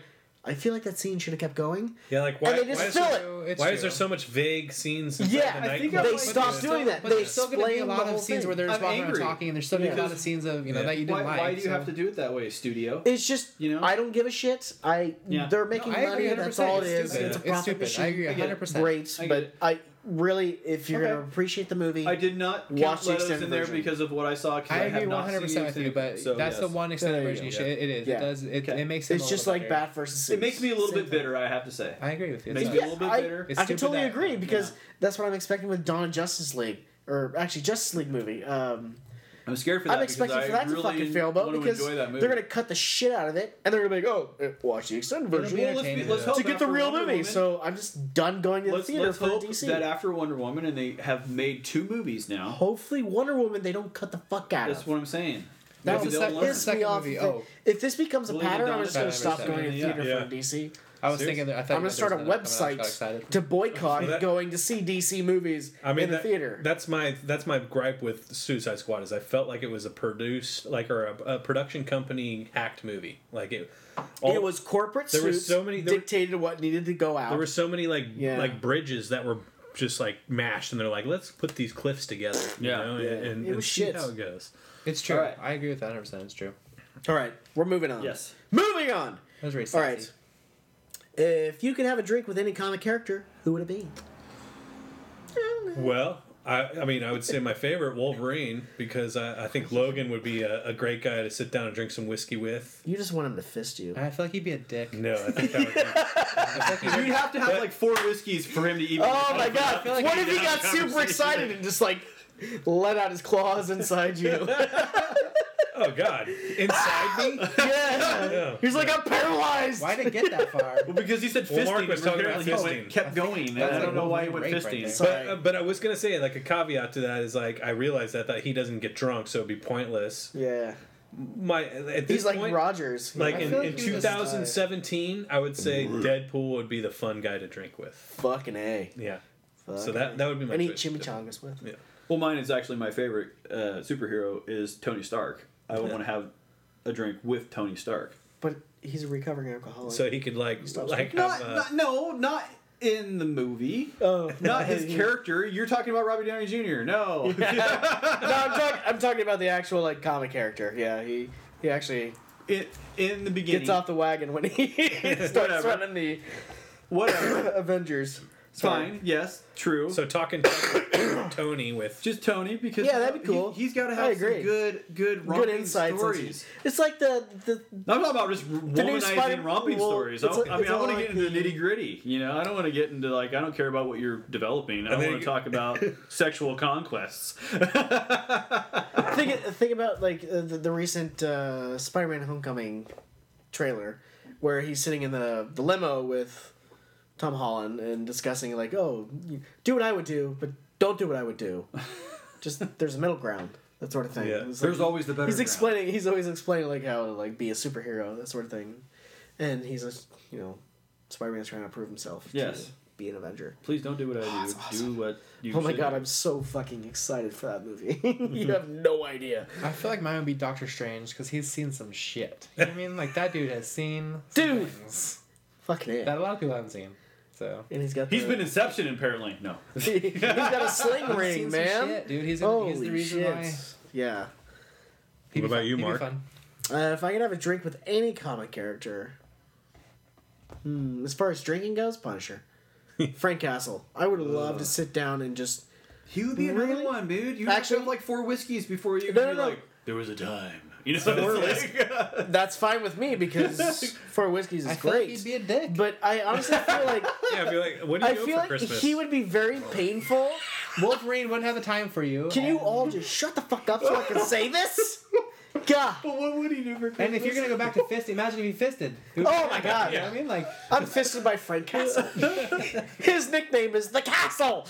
I feel like that scene should have kept going. Yeah, like why? And they just why is fill there, it. True, why true. is there so much vague scenes? Yeah, the I think nightclub? they But stopped doing still- that. But They there's still going to be a lot of scenes thing. where there's I'm walking around talking, and there's still going to be a lot of scenes of you know Yeah. that you didn't Why, like. why do you so- have to do it that way, studio? It's just You know? I don't give a shit. I Yeah. they're making No, I money. agree That's all It's It's a It's profit stupid. machine. I agree I get it. 100%. Great, but. I really, if you're Okay. gonna appreciate the movie, I did not Watch count the extended in there version. because of what I saw. I have agree not one hundred seen percent the with you, but so, that's the one extended There you version. You go. should, it is. Yeah. It does. It, Okay. it makes him it's a just like better. Bat versus. It makes me a little Same bit thing. bitter. I have to say. I agree with you. Makes It's me a little bit I, bitter. It's I can totally that- agree because yeah. that's what I'm expecting with Dawn of Justice League, or actually Justice League movie. Um, I'm scared for that. I'm expecting for that really to fucking fail, but because enjoy that movie. they're gonna cut the shit out of it, and they're gonna be like, "Oh, eh, watch the extended version." Well, let's, be, let's hope to get the real Wonder movie. Woman- So I'm just done going to the let's, theater let's for hope DC. that after Wonder Woman and they have made two movies now. Hopefully, Wonder Woman they don't cut the fuck out That's of. what I'm saying. That What's the Maybe sec- they'll what's learn. me second off. movie? If, Oh. if this becomes a Will pattern, do I'm just gonna stop going to theater Yeah. for DC. I was Seriously? thinking. That, I thought I'm gonna start a there was another coming out, I website to boycott that- going to see DC movies I mean, in the that- theater. That's my that's my gripe with Suicide Squad is I felt like it was a produced like or a, a production company hacked movie. Like it, all, it was corporate there were suits so many- there were- dictated what needed to go out. there were so many like Yeah. like bridges that were just like mashed, and they're like, let's put these cliffs together. You Yeah. know, Yeah. and, It and was see shit. how it goes. It's true. All right. I agree with that 100. percent It's true. All right, we're moving on. Yes. moving on. That was very All right. Sassy. If you could have a drink with any comic character, who would it be? Well, I, I mean, I would say my favorite Wolverine because I, I think Logan would be a, a great guy to sit down and drink some whiskey with. You just want him to fist you. I feel like he'd be a dick. No, I think that would be, I feel like he'd You'd have to have like four whiskeys for him to even. Oh my god! feel like what we if he need to got have a super conversation. excited and just like let out his claws inside you? oh God, inside me. yeah. Yeah. He's like, I'm paralyzed. Why did it get that far? Well, because he said Well, fisting. Mark was talking about apparently he fisting. kept going. and I don't know why he went Wolverine right fisting. But, uh, but I was gonna say like a caveat to that is like I realized that that he doesn't get drunk, so it'd be pointless. Yeah. My at this He's like point, Rogers. like I in, like in 2017, I would say Deadpool would be the fun guy to drink with. fucking a. Yeah. Fucking So that that would be my and eat choice. chimichangas with. Yeah. Well, mine is actually my favorite uh, superhero is Tony Stark. I would Yeah. want to have a drink with Tony Stark. But he's a recovering alcoholic. So he could like Stop like speaking. have Not, uh, not, no, not in the movie. oh, Not his character. You're talking about Robbie Downey Jr. No. no, I'm talking. I'm talking about the actual like comic character. Yeah, he he actually in, in the beginning. gets off the wagon when he starts running the Whatever. Avengers. Sorry. Fine. Yes. True. so talking to Tony with just Tony because Yeah, that'd be cool. He, has got to I have agree. some good, good, Good insights. stories. It's like the the I'm talking about just new womanizing Spider- romping well, stories. it's I, a- I mean, I want to like get into the the- nitty gritty. You know, I don't want to get into like I don't care about what you're developing. I And want to talk about sexual conquests. think think about like uh, the, the recent uh, Spider-Man: Homecoming trailer, where he's sitting in the the limo with Tom Holland and discussing like, oh, do what I would do, but don't do what I would do. Just there's a middle ground, that sort of thing. Yeah. It's like- always the better. he's explaining. He's always explaining like how to like be a superhero, that sort of thing, and he's a you know, Spider-Man's trying to prove himself. Yes. To be an Avenger. Please don't do what I oh, do. that's awesome. Do what you. Oh my should god, do. I'm so fucking excited for that movie. Mm-hmm. you have no idea. I feel like mine would be Doctor Strange because he's seen some shit. You know what I mean? Like that dude has seen some Dude. things Fucking it. that a lot of people haven't seen. So And he's got. He's the- been Inception apparently. No. he's got a sling He's ring, seen some man. shit, dude. He's, in, Holy he's the reason shit. why. Yeah. he'd What about fun. you, Mark? Uh, if I could have a drink with any comic character, hmm, as far as drinking goes, Punisher, Frank Castle. I would love to sit down and just He would be another Really? one, dude. You Actually- have like four whiskeys before you No, no, be no. like. There was a time You know, Four it's like- That's fine with me because four whiskeys is I feel like great. he'd be a dick. but I honestly feel like Yeah, I feel like what do you I do feel for like Christmas? he would be very painful. Wolf Wolverine wouldn't have the time for you. Can you all just shut the fuck up so I can say this? God, But what would he do for And if you're gonna go back to fist, imagine if he fisted. It would be Oh my bad, God. You know what I mean? Like I'm fisted by Frank Castle. His nickname is the Castle.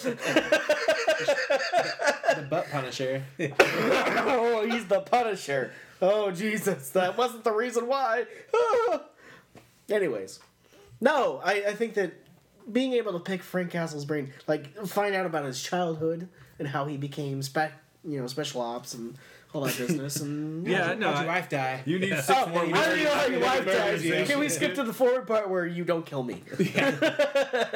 The butt punisher. oh, he's the Punisher. Oh Jesus, that wasn't the reason why. Anyways, no, I, I think that being able to pick Frank Castle's brain, like find out about his childhood and how he became spec, you know, special ops and all that business, and yeah, no, How'd your I, wife die? You need six Oh, more I don't know how your wife dies. movies. Can we skip to the forward part where you don't kill me?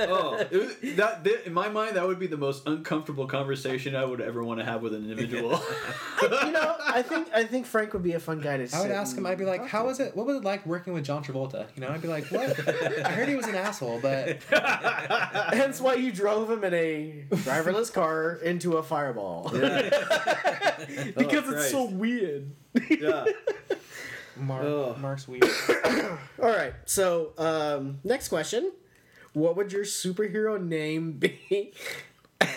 Oh, it was- that, that in my mind, that would be the most uncomfortable conversation I would ever want to have with an individual. you know, I think I think Frank would be a fun guy to. See. I would ask him. I'd be like, "How was it? What was it like working with John Travolta?" You know, I'd be like, "What? I heard he was an asshole, but Hence why you drove him in a driverless car into a fireball. because Oh, it's so weird. yeah. Mark, Ugh. Mark's weird." All right. So, um, next question: What would your superhero name be,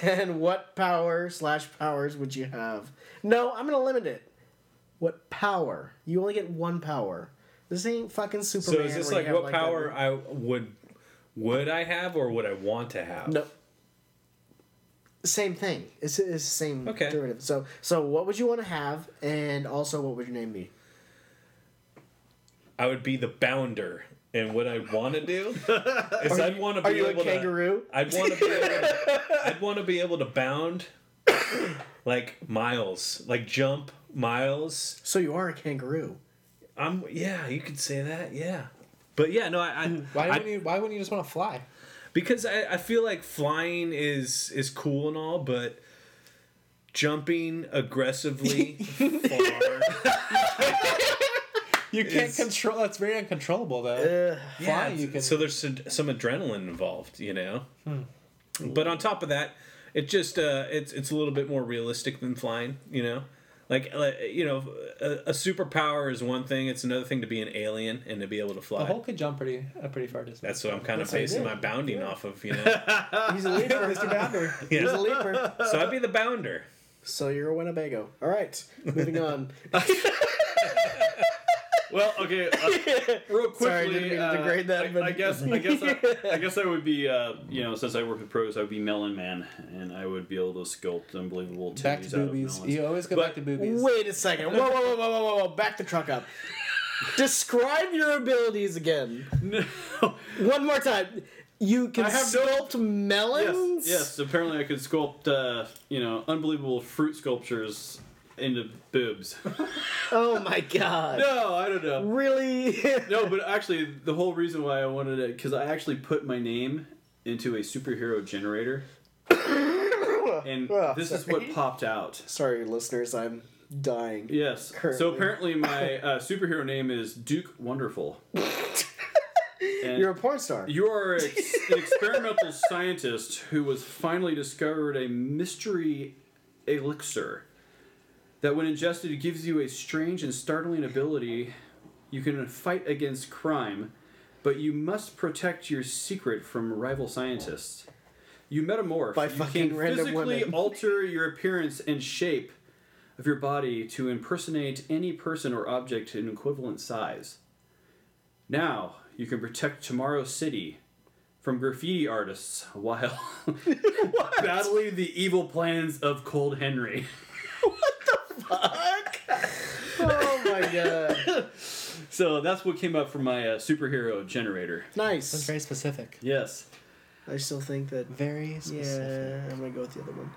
and what power slash powers would you have? No, I'm gonna limit it. What power? You only get one power. This ain't fucking Superman. so is this like what that power one- I would would I have or would I want to have? No. Same thing. It's, it's the same Okay. derivative. So, so what would you want to have, and also what would your name be? I would be the bounder. And what I want to do is I'd want to be Are you a able kangaroo? to. I'd want to be. Able to, I'd want to be able to bound, like miles, like jump miles. So you are a kangaroo. I'm yeah, you could say that, yeah. But yeah, no, I, I Why I- wouldn't you? Why wouldn't you just want to fly? Because I, I feel like flying is is cool and all, but jumping aggressively far. You can't control. That's very uncontrollable, though. Uh, Flying, you can. So there's some, some adrenaline involved, you know. Hmm. But on top of that, it just uh, it's it's a little bit more realistic than flying, you know. Like, like you know, a, a superpower is one thing. It's another thing to be an alien and to be able to fly. the Hulk could jump pretty a pretty far distance. That's what I'm kind of what basing my bounding off of, you know. he's a leaper, Mr. Bounder. He's a leaper. so I'd be the bounder. So you're a Winnebago. All right, moving on. Well, okay. Uh, real quickly, Sorry, didn't mean to uh, degrade that, I, but- I guess, I guess, I, I guess I would be, uh, you know, since I work with pros, I would be Melon Man, and I would be able to sculpt unbelievable titties back to boobies. You always go But- back to boobies. Wait a second. Whoa, whoa, whoa, whoa, whoa, whoa! Back the truck up. Describe your abilities again. No. One more time. You can I have no- sculpt melons. Yes, yes. Apparently, I could sculpt, uh, you know, unbelievable fruit sculptures into boobs. Oh my god. no, I don't know. Really? No, but actually, the whole reason why I wanted it because I actually put my name into a superhero generator, and Oh, this is what popped out. Sorry, listeners, I'm dying. Yes. Currently. So apparently, my uh, superhero name is Duke Wonderful. And You're a porn star. you are ex- an experimental scientist who was finally discovered a mystery elixir that, when ingested, gives you a strange and startling ability. You can fight against crime, but you must protect your secret from rival scientists. You metamorph By you fucking can random physically women. alter your appearance and shape of your body to impersonate any person or object in equivalent size. Now you can protect Tomorrow City from graffiti artists while battling the evil plans of Cold Henry. Fuck. oh my god. So that's what came up from my uh, superhero generator. That's Nice. very specific. Yes. I still think that. Very specific. Yeah, I'm gonna go with the other one.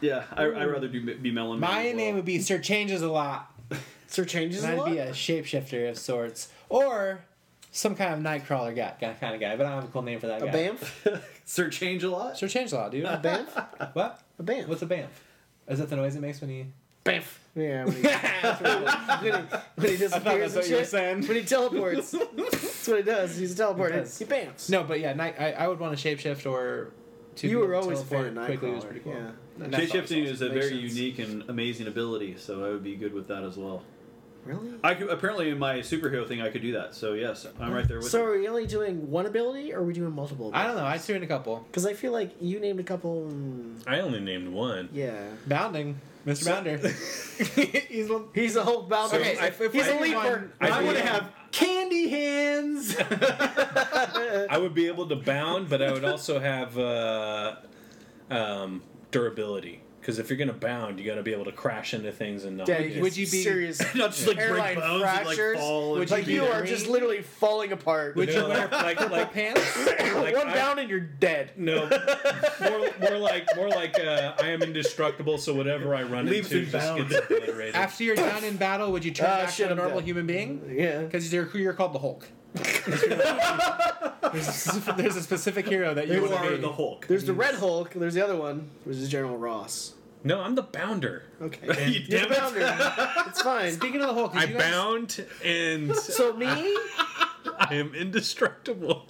Yeah, I, I'd rather do be Melon. Man My as well. name would be Sir Changes a Lot. Sir changes And a I'd lot. be a shapeshifter of sorts, or some kind of nightcrawler guy, guy kind of guy. But I don't have a cool name for that A guy. Bamf. Sir Change a lot. Sir Change a Lot, dude. A Bamf. what? A Bamf. What's a Bamf? Is that the noise it makes when he? Bamf. Yeah. When he, when he, when he disappears that's what and you were shit. saying. When he teleports. That's what he does. He's a teleporter. does. He bamfs. No, but yeah, night. I, I would want to shapeshift or. To You were always a fan of quickly. Was pretty cool. yeah. And that's Shape shifting is a very sense. unique and amazing ability, so I would be good with that as well. Really? I could, apparently in my superhero thing I could do that. So yes, I'm right there with So you. are we only doing one ability, or are we doing multiple? I don't know. I threw in a couple. Because I feel like you named a couple. mm, I only named one. Yeah. Bounding, Mr. Bounder. He's one. He's a Hulk Bowser. Okay, He's- if- if he's I a did leaper. one- I, I want to have candy hands. I would be able to bound, but I would also have uh, um, durability. Because if you're gonna bound, you gotta be able to crash into things and not. Yeah, get- Would you be- serious? Not just like Hairline break bones and like fractures? fall. Would and you like be you are just literally falling apart. Would you No, wear like like pants? like one I- bound and you're dead. No, more, more like more like uh, I am indestructible. So whatever I run Leaves into in just bounds. gets obliterated. After you're done in battle, would you turn Ah, back shit, to a I'm normal dead. human being? Yeah. Because you're, you're called the Hulk. there's, a specific, there's a specific hero that you, you are be. the Hulk. There's the Red Hulk. There's the other one, which is General Ross. No, I'm the bounder. Okay. You You're damn the it. bounder. It's fine. Speaking of the Hulk, I you guys, bound and So me, I am indestructible.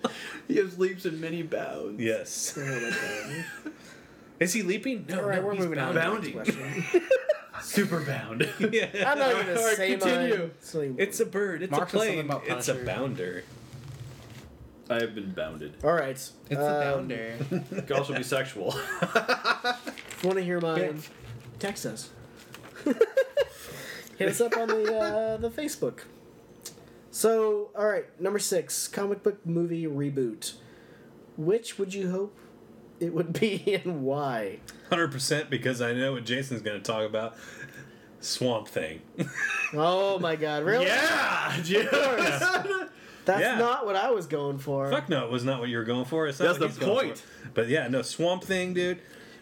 He has leaps and many bounds. Yes. Is he leaping? No, all right, no, we're he's moving on. bounding. to the next question. Super bound. Yeah. I'm not gonna Alright, say continue. mine. So- It's a bird. It's Mark a said something plane. about It's a Punisher. bounder. I have been bounded. all right. It's um, the Bounder. It could also be sexual. If you want to hear mine, text us. Hit us up on the uh, the Facebook. So, all right, number six, comic book movie reboot. Which would you hope it would be and why? Hundred percent because I know what Jason's going to talk about. Swamp Thing. Oh my God, really? yeah, dude. That's Yeah. not what I was going for. Fuck no, it was not what you were going for. It's not That's what the he's going point. for. But yeah, no Swamp Thing, dude.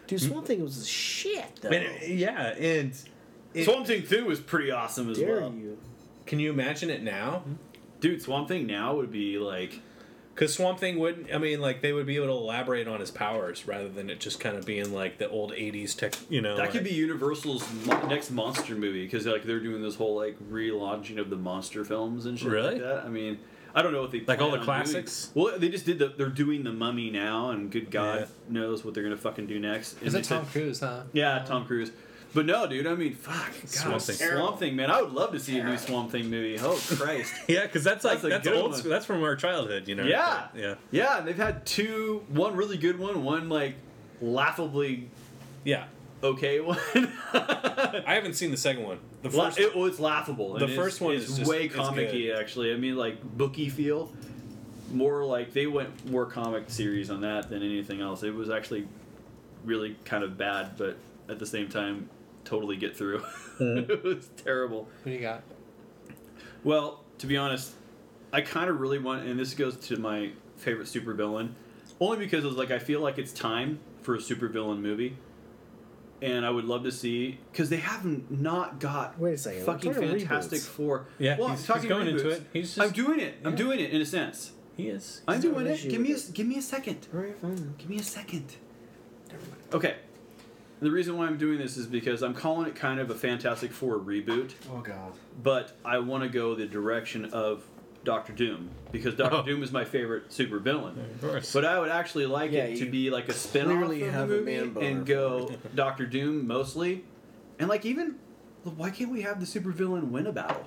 Dude, Swamp Thing was shit though. Man, yeah, and it- Swamp Thing 2 was pretty awesome as Dare well. you? can you imagine it now? Hmm? Dude, Swamp Thing now would be like. Because Swamp Thing wouldn't. I mean, like they would be able to elaborate on his powers rather than it just kind of being like the old '80s tech, you know. That could be Universal's mo- next monster movie because like they're doing this whole like relaunching of the monster films and shit Really? like that. I mean, I don't know what they Like all the on doing. classics? Well, they just did the. They're doing the Mummy now, and good God Yeah. knows what they're gonna fucking do next. And Is it Tom said- Cruise, huh? Yeah, Tom Cruise. But no, dude. I mean, fuck, God, Swamp Swamp, Thing. Thing. man. I would love to see a new Swamp Thing movie. Oh Christ. Yeah, because that's like That's that's, old. School. That's from our childhood, you know. Yeah. yeah, yeah, they've had two. One really good one. One like laughably yeah. Okay one. I haven't seen the second one. The La- first, it, well, it's laughable. The and first it's, one is is way it's actually. I mean, like booky feel. More like they went more comic series on that than anything else. It was actually really kind of bad, but at the same time, totally get through. Hmm. it was terrible. What do you got? Well, to be honest, I kind of really want, and this goes to my favorite supervillain, only because it was like I feel like it's time for a supervillain movie, and I would love to see because they haven't not got Wait a second, fucking Fantastic reboots. Four. Yeah, well, he's- I'm talking he's going into it. He's just, I'm doing it. I'm yeah. doing it in a sense. he is. I'm doing an it. issue Give me a, with give me a second. All right, fine. Give me a second. Okay. The reason why I'm doing this is because I'm calling it kind of a Fantastic Four reboot Oh God. but I want to go the direction of Doctor Doom because Doctor Oh. Doom is my favorite supervillain. Of course. But I would actually like Yeah, it to be like a spin-off of the have a movie man and go Doctor Doom mostly, and like even why can't we have the supervillain win a battle?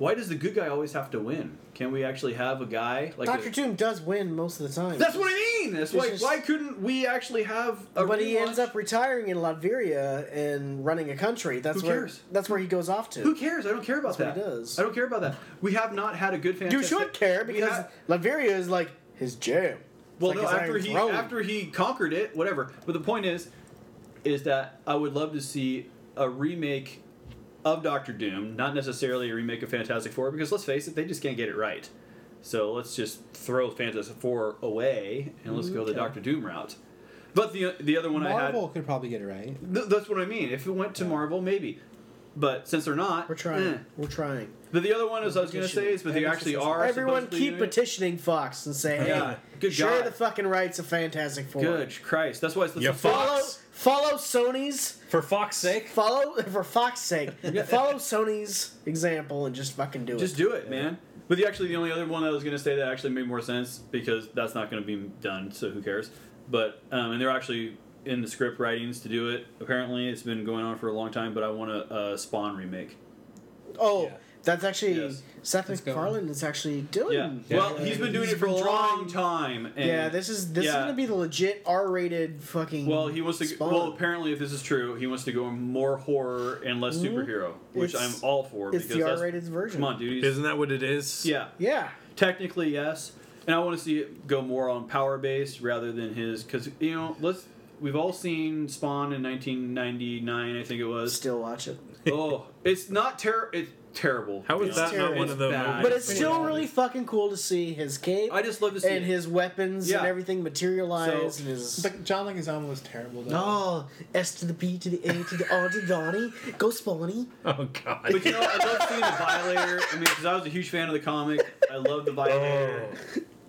Why does the good guy always have to win? Can we actually have a guy like Doctor Doom does win most of the time. That's what I mean. That's why. just- why couldn't we actually have a? but he ends up retiring in Latveria and running a country. That's Who where cares? that's where he goes off to. Who cares? I don't care about That's that. what he does. I don't care about that. We have not had a good fantasy. You should care because have- Latveria is like his jam. Well, like no. After he Throne. after he conquered it, whatever. But the point is, is that I would love to see a remake of Doctor Doom, not necessarily a remake of Fantastic Four, because let's face it, they just can't get it right. So let's just throw Fantastic Four away and let's go the Doctor Doom route. But the the other one Marvel I had, Marvel could probably get it right. th- that's what I mean. If it went to Marvel, maybe. But since they're not, We're trying. eh. We're trying. But the other one is I was going to say is, but they actually are. Everyone keep doing it. petitioning Fox and say, "Hey, Yeah. Good share God. the fucking rights of Fantastic Four. Good Christ, that's why it's Yeah, Fox. follow Sony's For Fox's sake. follow for Fox's sake. follow Sony's example and just fucking do it. Just do it, man. But the actually the only other one I was gonna say that actually made more sense because that's not gonna be done, so who cares? But um, and they're actually in the script writings to do it. Apparently, it's been going on for a long time. But I want a, uh Spawn remake. Oh, Yeah. That's actually Yes. Seth Let's go. MacFarlane is actually doing. Yeah. Well, he's been doing He's it for a long time. And yeah, this is this is gonna be the legit R-rated fucking. Well, he wants to. Spawn. Well, apparently, if this is true, he wants to go more horror and less superhero, which Mm-hmm. It's- I'm all for. it's because the that's- R-rated version. Come on, dude. Isn't that what it is? Yeah, Yeah. technically yes, and I want to see it go more on power based rather than his because you know let's. We've all seen Spawn in 1999, I think it was. Still watch it. oh, it's not ter. It's terrible. How is It's that not terrible. one of the bad. movies? But it's still bad. really fucking cool to see his cape I just love to see and it. his weapons and everything materialize So- and his. But John Leguizamo was terrible. Though. Oh, S to the P to the A to the R to the Donnie. Go Spawny. Oh god. But you know, I love seeing the Violator. I mean, because I was a huge fan of the comic. I love the Violator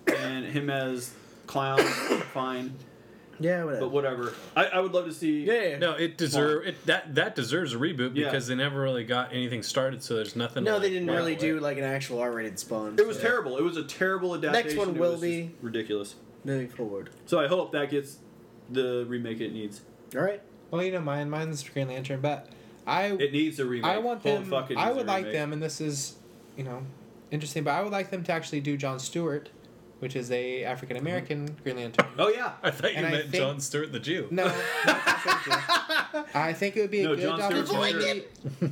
Oh. and him as clown. Fine, Yeah, whatever. but whatever. I, I would love to see. yeah. No, it deserve it that that deserves a reboot Yeah. because they never really got anything started, so there's nothing. No, to, they like, didn't run really with. do like an actual R-rated Spawn. It was so- terrible. It was a terrible adaptation. Next one It will was be- ridiculous. Moving forward. So I hope that gets the remake it needs. All right. Well, you know, mine mine's Green Lantern, but I It needs a remake. I want Holy them. fuck, it I needs would like remake. them, and this is, you know, interesting. But I would like them to actually do John Stewart, which is a African American Green Lantern. Oh yeah. I thought you And meant think- John Stewart the Jew. No, not I think it would be a No, good John Stewart's opportunity.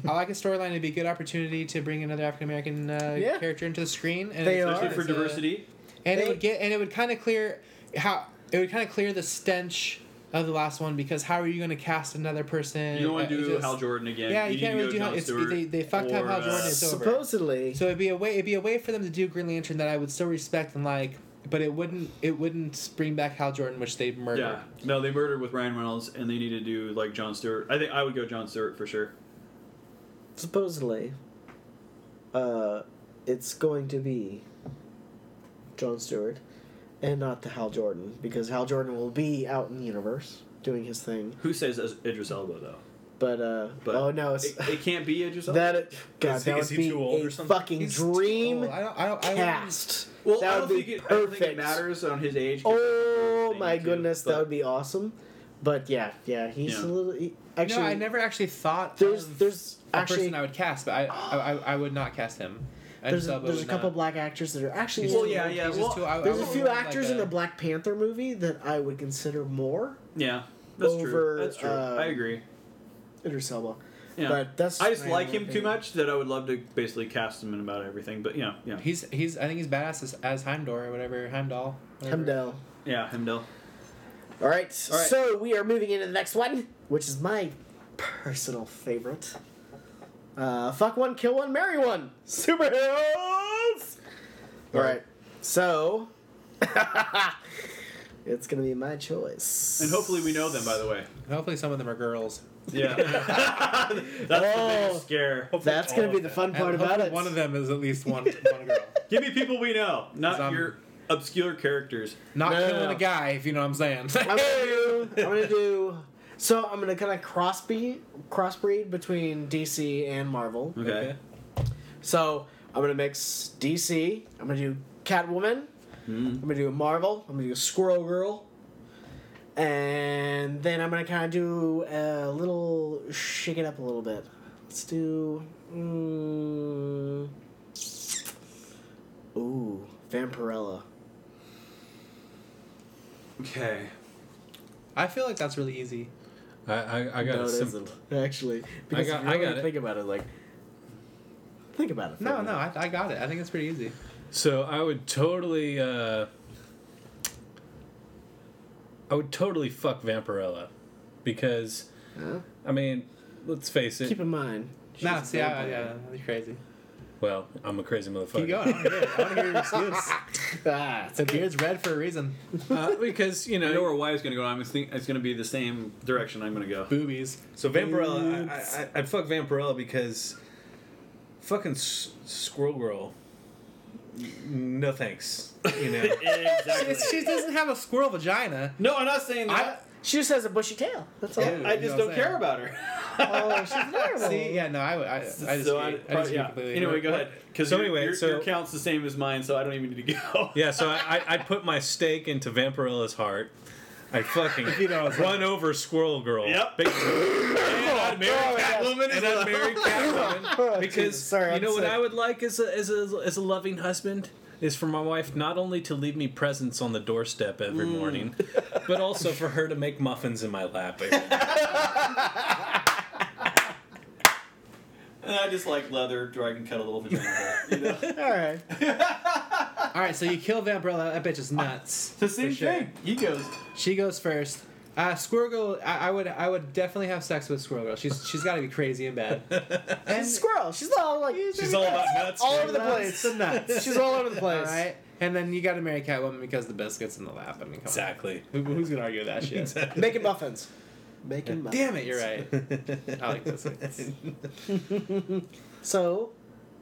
I like a storyline. It'd be a good opportunity to bring another African American uh, Yeah. character into the screen, and They it's- are. Especially for it's a- diversity. and They- it would get and it would kind of clear how it would kind of clear the stench of the last one because how are you going to cast another person? You don't want Uh, to do just- Hal Jordan again. Yeah, you need can't really do Hal- it's- they- they fucked up Hal uh, Jordan. It's over. Supposedly. So it'd be a way it'd be a way for them to do Green Lantern that I would still respect and like, but it wouldn't it wouldn't bring back Hal Jordan, which they murdered. Yeah. No, they murdered with Ryan Reynolds, and they need to do like John Stewart. I think I would go John Stewart for sure. supposedly, uh, it's going to be John Stewart and not the Hal Jordan because Hal Jordan will be out in the universe doing his thing. Who says as Idris Elba though? But uh, But oh no, it's It, it can't be Idris Elba. that. It, God, Is he- that is would he be too old a or something? fucking He's too dream old. I don't. I don't. I cast. well, that I would don't be think it. I don't think it perfect. matters on his age. Oh my too, goodness, but- that would be awesome. But yeah, yeah, he's Yeah. a little. He, No, I never actually thought There's of there's a actually person I would cast, but I I, I, I would not cast him. There's a, there's a couple not. black actors that are actually. Well, yeah, yeah, well, too- I- I There's a few want, like, actors in the Black Panther movie that I would consider more Yeah, that's Over, true. That's true. um, I agree. Idris Elba. Yeah. But that's I just like own him too much that I would love to basically cast him in about everything. But yeah, yeah, He's he's I think he's badass as, as Heimdall or whatever Heimdall. whatever. Hemdell. yeah, Heimdall. All right, All right. so we are moving into the next one, which is my personal favorite. Uh, fuck one, kill one, marry one. Superheroes. All right, so it's gonna be my choice. And hopefully we know them. By the way. Hopefully some of them are girls. Yeah. that's the Oh. biggest scare. That's gonna be the fun part And about hopefully it. One of them is at least one one girl. Give me people we know, not I'm- your obscure characters. Not No, no, killing no. a guy, if you know what I'm saying. I'm gonna do. I'm gonna do. So I'm gonna kind of crossbreed, crossbreed between DC and Marvel. Okay. So I'm gonna mix DC. I'm gonna do Catwoman. I'm gonna do Marvel. I'm gonna do Squirrel Girl. And then I'm gonna kind of do a little shake it up a little bit. Let's do. Mm, ooh, Vampirella. Okay. I feel like that's really easy. I I, I got no, a it simple. not actually. Because got- if you I really got it. think about it, like. Think about it. for No, minute. no, I, I got it. I think it's pretty easy. So I would totally. Uh, I would totally fuck Vampirella, because Huh? I mean, let's face it. Keep in mind. No, she's a see, I, vampire. yeah, you're crazy. Well, I'm a crazy motherfucker. Keep going. I want to hear, it. I wanna hear your excuse. Ah, The beard's red for a reason. Uh, because you I know know. where Y is going to go. I'm think it's going to be the same direction I'm going to go. Boobies. So Vampirella, I, I, I'd fuck Vampirella because fucking S- Squirrel Girl. No thanks. You know. exactly. She doesn't have a squirrel vagina. No, I'm not saying I, that. She just has a bushy tail. That's all. I, just don't what care about her. oh, she's adorable. see, yeah, no, I, I, I disagree. so I, I, disagree yeah. completely. Anyway, go ahead. Because So your, anyway, your, so- your count's the same as mine, so I don't even need to go. Yeah, so I, I, I'd put my stake into Vampirella's heart. I fucking you know, it's like- run over Squirrel Girl. Yep. Big- and I'd marry Oh my Catwoman, and I'd marry Catwoman Oh, because Jesus. Sorry, you I'm know what sick. I would like as a, as a as a loving husband is for my wife not only to leave me presents on the doorstep every Mm. morning, but also for her to make muffins in my lap. Every. And I just like leather, dragon cut a little vagina. You know? All right. All right, so you kill Vampirella. That bitch is nuts. It's the same For sure. thing. He goes. She goes first. Uh, Squirrel Girl, I, I would, I would definitely have sex with Squirrel Girl. She's, she's got to be crazy in bed. And She's a squirrel. She's all like She's all about nuts. all over the place. to nuts. She's all over the place. right, and then you got to marry Catwoman because the biscuits in the lap. I mean, come Exactly. on. Who, who's gonna argue with that shit? Making muffins. Making muffins. Damn it, you're right. I like biscuits. So,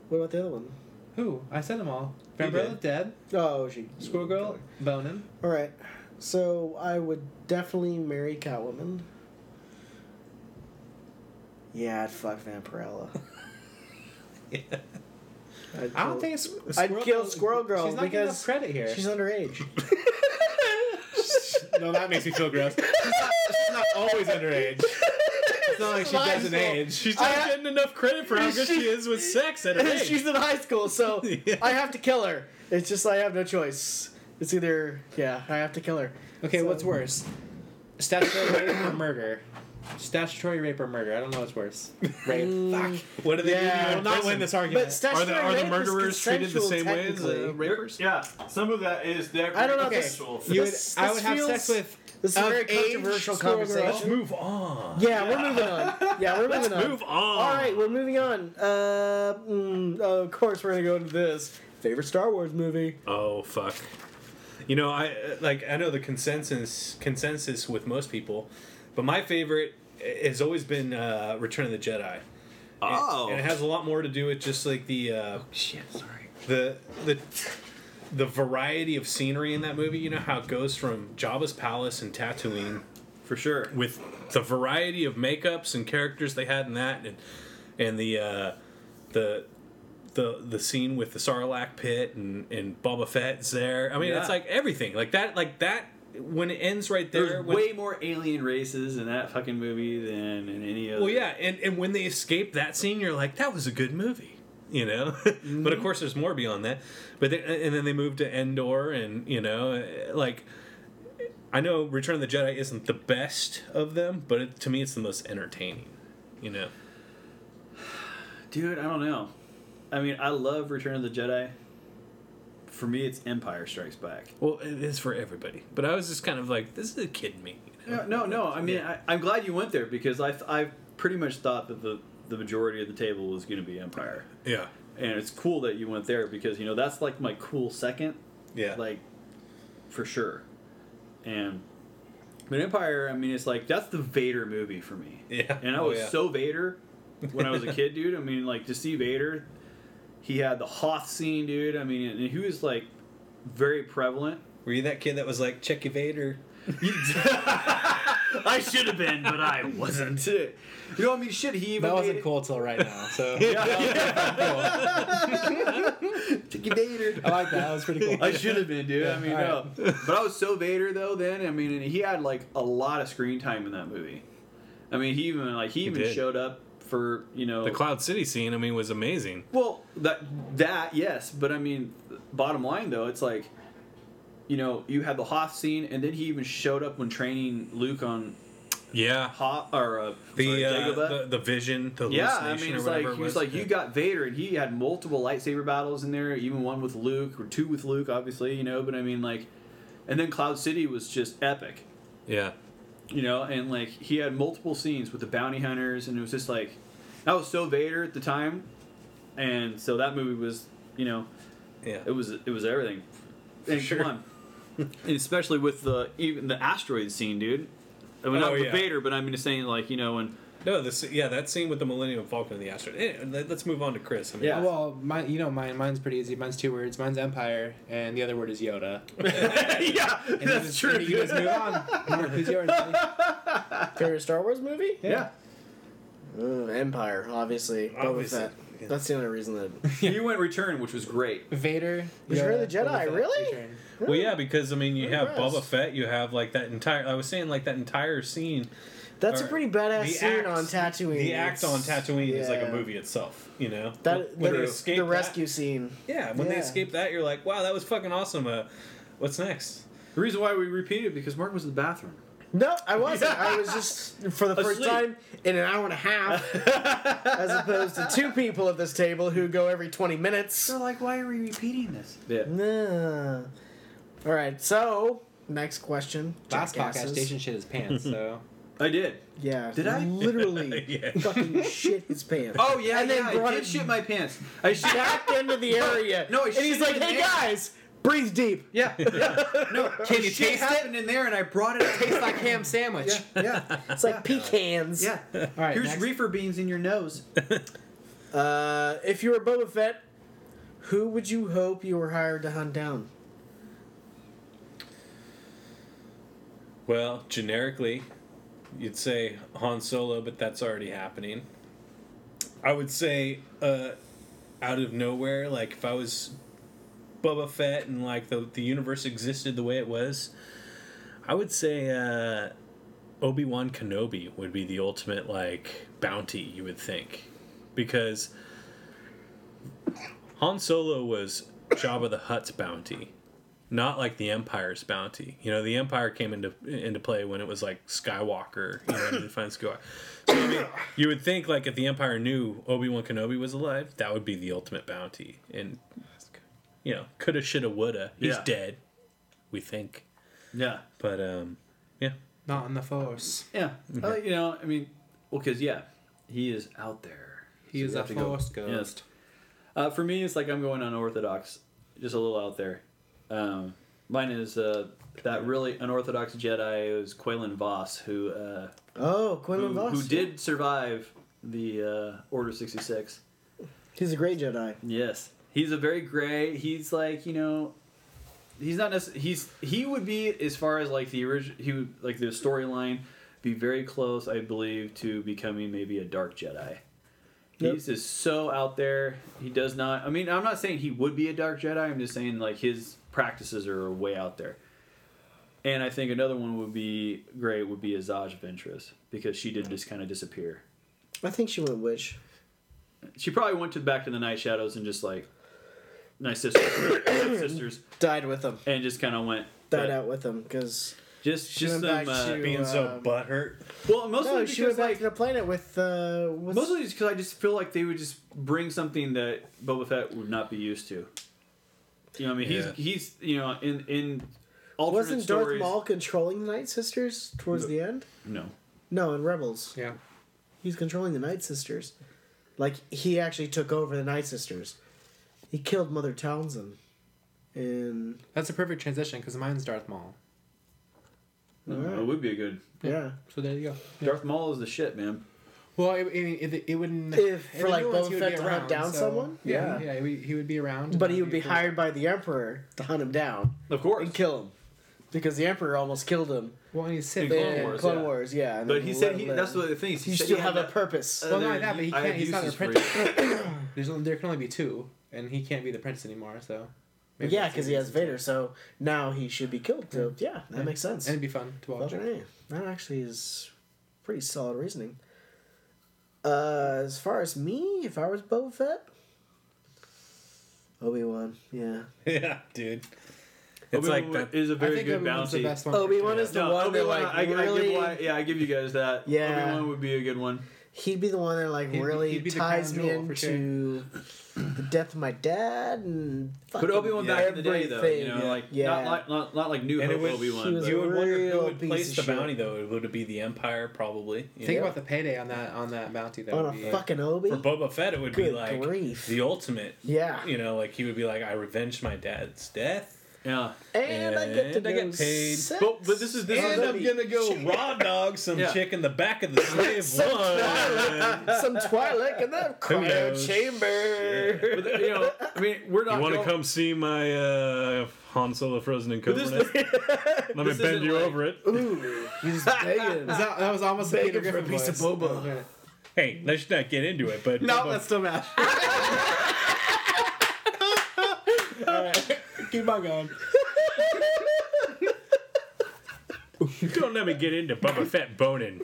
what about the other one? Who? I said them all. You Vampirella dead. Oh, she. Squirrel Girl boning. All right. So I would definitely marry Catwoman. Yeah, I'd fuck Vampirella. I'd I don't think it's. I'd kill Girl- Squirrel Girl She's not because enough credit here. she's underage. no, that makes me feel gross. She's not, she's not always underage. It's not like she doesn't age. She's not I- getting enough credit for how good she is with sex at her age. she's in high school, so Yeah. I have to kill her. It's just I have no choice. It's either yeah, I have to kill her. Okay, So- what's worse? Statutory rape or murder? Statutory rape or murder? I don't know what's worse. Rape. Fuck. What do they Yeah, do? I will not win this argument. But Are the, are the rape is murderers treated the same way as the technically. rapers? Yeah, some of that is definitely I don't know, Okay, this- you would, This- I this would have sex with. This is a very controversial Squirrel Girl. Let's conversation. move on. Yeah, we're moving on. Yeah, we're Let's moving on. move on. All right, we're moving on. Uh, mm, of course, we're gonna go into this favorite Star Wars movie. Oh fuck. You know, I like I know the consensus consensus with most people, but my favorite has always been uh, Return of the Jedi. Oh. and it has a lot more to do with just like the uh, shit. Sorry. the the the variety of scenery in that movie. You know how it goes from Jabba's palace and Tatooine For sure. with the variety of makeups and characters they had in that, and and the uh, the the the scene with the Sarlacc pit and and Boba Fett's there. I mean, Yeah. it's like everything like that. Like that when it ends right there. There's when- way more alien races in that fucking movie than in any other. well, yeah, and and when they escape that scene, you're like, that was a good movie. You know, but of mm-hmm. course, there's more beyond that. But then, and then they move to Endor, and you know, like I know Return of the Jedi isn't the best of them, but it, to me, it's the most entertaining. You know, Dude, I don't know. I mean, I love Return of the Jedi. For me, it's Empire Strikes Back. well, it is for everybody. But I was just kind of like, this is a kid me. You know? No, no, no. I mean, I, I'm glad you went there because I, I pretty much thought that the the majority of the table was going to be Empire, Yeah, and it's cool that you went there because you know that's like my cool second, yeah, like for sure. And but Empire, I mean, it's like that's the Vader movie for me. yeah. And I Oh, was yeah. so Vader when I was a kid, dude. I mean, like to see Vader, he had the Hoth scene, dude. I mean, and he was like very prevalent. Were you that kid that was like, check your Vader? I should have been, but I wasn't. You know, what I mean, shit. He even That wasn't made cool till right now. So Chicky Vader. I like that. That was pretty cool. I should have been, dude. I mean, all no. But I was so Vader though. Then I mean, and he had like a lot of screen time in that movie. I mean, he even like he, even did. showed up for you know The Cloud City scene, I mean, was amazing. Well, that that yes, but I mean, bottom line though, it's like, you know, you had the Hoth scene, and then he even showed up when training Luke on Yeah. Hoth or uh, The, sorry, uh, the the vision, the yeah, I mean, it's like it he was like, Yeah. you got Vader, and he had multiple lightsaber battles in there, even one with Luke or two with Luke, obviously, you know. But I mean, like, and then Cloud City was just epic, yeah. You know, and like he had multiple scenes with the bounty hunters, and it was just like, I was so Vader at the time, and so that movie was, you know, Yeah. it was it was everything. And sure. come on, and especially with the even the asteroid scene, dude. I mean, Oh, not with yeah. Vader, but I mean, just saying like you know when No, this yeah, that scene with the Millennium Falcon and the asteroid. Eh, let- let's move on to Chris. I mean, Yeah. Well, mine, you know, mine, mine's pretty easy. Mine's two words. Mine's Empire, and the other word is Yoda. yeah, And that's just, true. you guys move on. Mark, who's yours? buddy? Favorite Star Wars movie? Yeah. Uh, Empire, obviously. Boba Obviously. Fett. That's the only reason that. You went Return, which was great. Vader. Return of the Jedi, Boba Fett, really? Return. Well, yeah, because I mean, you I'm have impressed. Boba Fett, you have like that entire. I was saying like that entire scene. That's a pretty badass scene act- on Tatooine. The act on Tatooine is like a movie itself. You know That when the, they escape the that- rescue scene. yeah, when they escape that, you're like, wow, that was fucking awesome. Uh, what's next? The reason why we repeated it because Mark was in the bathroom. No, I wasn't. I was just for the first Asleep. time in an hour and a half, as opposed to two people at this table who go every twenty minutes. They're like, why are we repeating this? Yeah. Nah. All right, so next question. Last podcast, jackasses. Station shit his pants. So I did. Yeah. Did I? literally Yeah. fucking shit his pants? Oh yeah, And then yeah. brought I did it shit my pants. I shit. back into the area. no, I and he's like, "Hey guys, breathe deep." Yeah, yeah. No, Can you shit taste it? in there, and I brought it. tastes like ham sandwich. Yeah, yeah, It's like pecans. yeah. All right. Here's next. reefer beans in your nose. Uh, if you were Boba Fett, who would you hope you were hired to hunt down? Well, generically, you'd say Han Solo, but that's already happening. I would say, uh, out of nowhere, like if I was Boba Fett and like the the universe existed the way it was, I would say uh, Obi Wan Kenobi would be the ultimate like bounty. You would think, because Han Solo was Jabba the Hutt's bounty not like the Empire's bounty. You know, the Empire came into into play when it was like Skywalker. You know, to find Skywalker. So I mean, you would think like if the Empire knew Obi Wan Kenobi was alive, that would be the ultimate bounty. And you know, coulda, shoulda, woulda. He's Yeah. dead. We think, Yeah, but um, yeah. Not in the force. yeah. Uh, you know, I mean, well, because yeah, he is out there. He So is we a have to go- force Yes. ghost. Uh, for me, it's like I'm going unorthodox, just a little out there. Um, mine is uh, that really unorthodox Jedi is Quinlan Vos, who uh, Oh, who, Vos. who did survive the uh, Order 66. He's a great Jedi. Yes, he's a very gray. He's like you know, he's not necessarily. He's he would be as far as like the original. He would like the storyline be very close, I believe, to becoming maybe a dark Jedi. Yep. He's just so out there. He does not. I mean, I'm not saying he would be a dark Jedi. I'm just saying like his practices are way out there. And I think another one would be great would be Asajj Ventress because she did just kind of disappear. I think she went witch. She probably went to back to the Night Shadows and just like nice sisters, sisters, Died with them, and just kind of went Died out with them because Just She just went some. back Uh, to- Being so um, butthurt. well, mostly no, because she went back like to the planet with uh. What's, mostly just because I just feel like they would just bring something that Boba Fett would not be used to. You know, what I mean, Yeah. he's he's you know in in alternate wasn't Darth stories. Maul controlling the Night Sisters towards the end? No, No, in Rebels, Yeah. he's controlling the Night Sisters. Like he actually took over the Night Sisters. He killed Mother Talzin. And That's a perfect transition because mine's Darth Maul. Oh, it would be a good. yeah, So there you go. Darth Maul is the shit, man. Well, it, it, it, it wouldn't. If in for, like, new ones, Boba Fett be to hunt around, down so- someone? Yeah, Yeah. yeah, he would, he would be around. but he would be cool. hired by the Emperor to hunt him down Of course, and kill him, because the Emperor almost killed him Well, and he's Sith. In Clone in Wars, Clone yeah. Wars. Yeah, and but he said he, that's live. what the thing is. he You said still he have a that- purpose. uh, Well, not there- that, but he can't. He's not an uses apprentice. There's only, there can only be two, and he can't be the apprentice anymore. So. maybe yeah, because he has. Vader, so now he should be killed. So yeah, that Yeah. makes sense. And it'd be fun to watch. Fucking That actually is pretty solid reasoning. Uh, as far as me, if I was Boba Fett, Obi Wan, yeah. yeah, dude. It's Obi-Wan like that is a very think good Obi-Wan's bounty. the best one. for Obi Wan is the No, one that Obi-Wan, like I, I really. give yeah, I give you guys that. Yeah. Obi Wan would be a good one. He'd be the one that like He'd really he'd be ties me jewel, sure. into the death of my dad and. But Obi Wan back in the day, though, you everything. know, like yeah. not, like not not like New And Hope would- Obi he Wan. but- You would wonder who would piece place of the shit. bounty though. It would it be the Empire probably? You Think know? about the payday on that on that bounty. That on would a be, fucking Obi. For Boba Fett, it would be like grief. the ultimate. Yeah. You know, like he would be like, I revenged my dad's death. Yeah. and I get to And I get paid. sex. But- but this is- this and is- I'm gonna go raw dog some Yeah. chick in the back of the slave Some one. Twi'lek, some Twi'lek in the cryo knows? chamber. But, you know, I mean, we're not. You want to come see my uh, Han Solo frozen in But Cobra? this, Let me bend you like- over it. Ooh, he's begging. Was that, that was almost a Begging Peter for a Griffin piece of voice. boba. Okay. Hey, let's not get into it, but No, that's still mash. Alright, keep on going. don't let me get into Boba Fett boning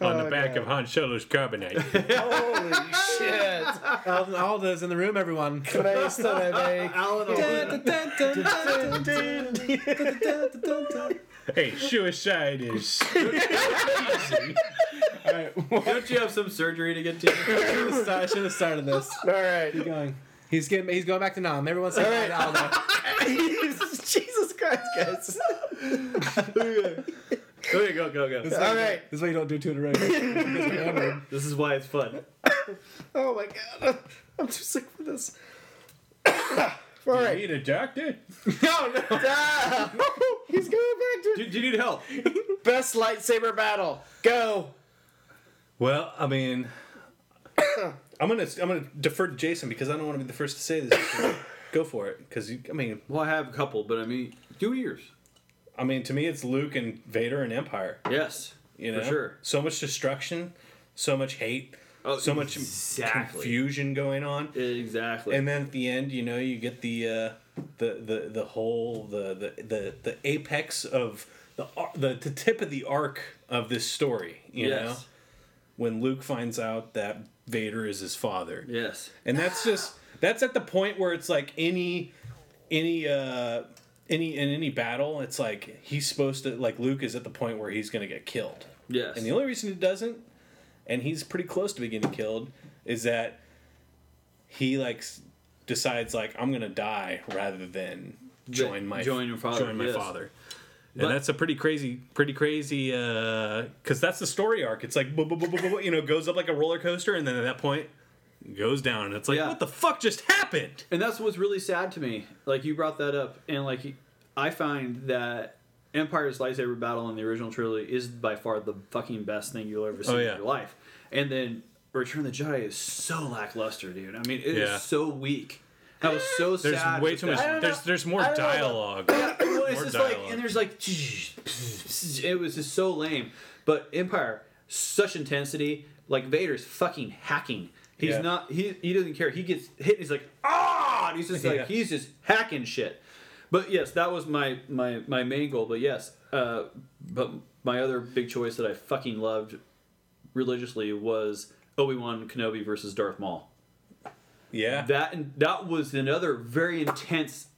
on the back of Han Solo's carbonite. Holy shit! Alvin Aldo's in the room, everyone. Questo de me. hey, suicide is. Alright, Don't you have some surgery to get to? I should have started this. All right. Keep going. He's getting. He's going back to Nam. Everyone say hi to Aldo. Jesus Christ, guys. Okay, go, go, go. All right. This is why you don't do two in a row. Because we're. This is why it's fun. Oh my god. I'm too sick for this. All right. You Need a doctor? No, no. Ah, he's going back to Do, do you need help? best lightsaber battle. Go. Well, I mean, I'm gonna I'm gonna defer to Jason because I don't want to be the first to say this. Go for it, because I mean, Well, I have a couple, but I mean, two years. I mean, to me, it's Luke and Vader and Empire. Yes, You know, for sure. so much destruction, so much hate, Oh, so much exactly. confusion going on. Exactly. and then at the end, you know, you get the uh, the the the whole the the the, the apex of the, the the tip of the arc of this story. You know, yes. when Luke finds out that Vader is his father, Yes. and that's just that's at the point where it's like any any uh any in any battle, it's like he's supposed to like Luke is at the point where he's gonna get killed. Yes. And the only reason he doesn't, and he's pretty close to getting killed, is that he like decides like I'm gonna die rather than join my join your father, Join my yes. father. But- and that's a pretty crazy, pretty crazy, uh, because that's the story arc. It's like, you know, goes up like a roller coaster, and then at that point, goes down. And it's like, Yeah. what the fuck just happened? And that's what's really sad to me. Like you brought that up, and like I find that Empire's lightsaber battle in the original trilogy is by far the fucking best thing you'll ever oh, see Oh, yeah. in your life. And then Return of the Jedi is so lackluster, dude. I mean, it is Yeah. so weak. I was so There's sad. way too much. that. There's there's more I don't know about- dialogue. Yeah, well, it's More just like, dialogue. and there's like, it was just so lame. But Empire, such intensity. Like Vader's fucking hacking. He's Yeah. not. He he doesn't care. He gets hit. And he's like, ah! And he's just like, Yeah. he's just hacking shit. But yes, that was my my my main goal. But yes, uh, but my other big choice that I fucking loved religiously was Obi Wan Kenobi versus Darth Maul. Yeah. That that was another very intense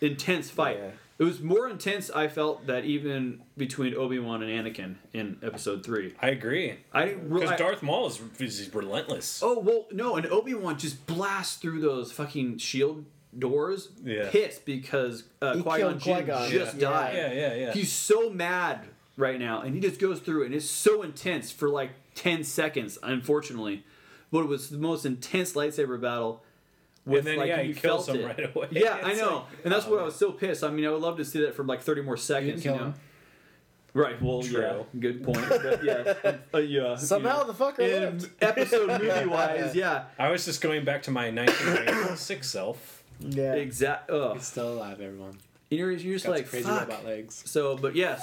intense fight. Yeah. It was more intense. I felt that even between Obi Wan and Anakin in Episode Three. I agree. I. Because Darth Maul is, is relentless. oh well, no, and Obi Wan just blasts through those fucking shield doors, Yeah. pissed because uh, Qui Gon Qui-Gon. just Yeah. died. Yeah, yeah, yeah. He's so mad right now, and he just goes through it, and it's so intense for like ten seconds. Unfortunately, but it was the most intense lightsaber battle. With, then, like, yeah, you he kills felt him it. right away. Yeah, I know, like, and that's what oh, I was so pissed. I mean, I would love to see that for like thirty more You seconds. didn't kill you know? him. Right. Well, True. yeah. Good point. But yeah, uh, yeah. Somehow you know, the fucker in lived. episode movie wise, yeah, I was just going back to my 1996 self. Yeah. exact. Ugh. He's still alive, everyone. You're, you're just Got like crazy fuck. robot legs. So, but yes,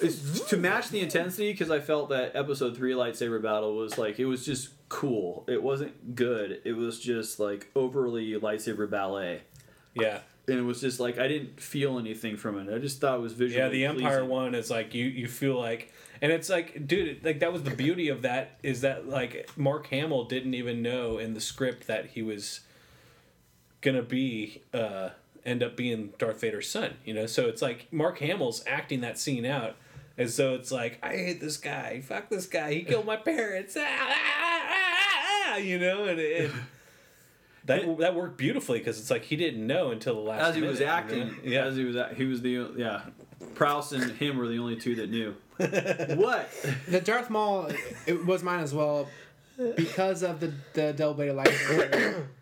it's, to match the intensity because I felt that episode three lightsaber battle was like it was just cool. It wasn't good. It was just like overly lightsaber ballet, Yeah. and it was just like I didn't feel anything from it. I just thought it was visually. Yeah, the Empire one is like you you feel like and it's like dude, like that was the beauty of that is that like Mark Hamill didn't even know in the script that he was gonna be uh end up being Darth Vader's son, you know? So it's like Mark Hamill's acting that scene out as so it's like, I hate this guy, fuck this guy, he killed my parents. Ah, ah, ah, you know, and it, that that worked beautifully because it's like he didn't know until the last as he was minute, you acting. know? Yeah. as he was he was the yeah. Prowse and him were the only two that knew. what? The Darth Maul, it was mine as well, because of the the double bladed lightsaber.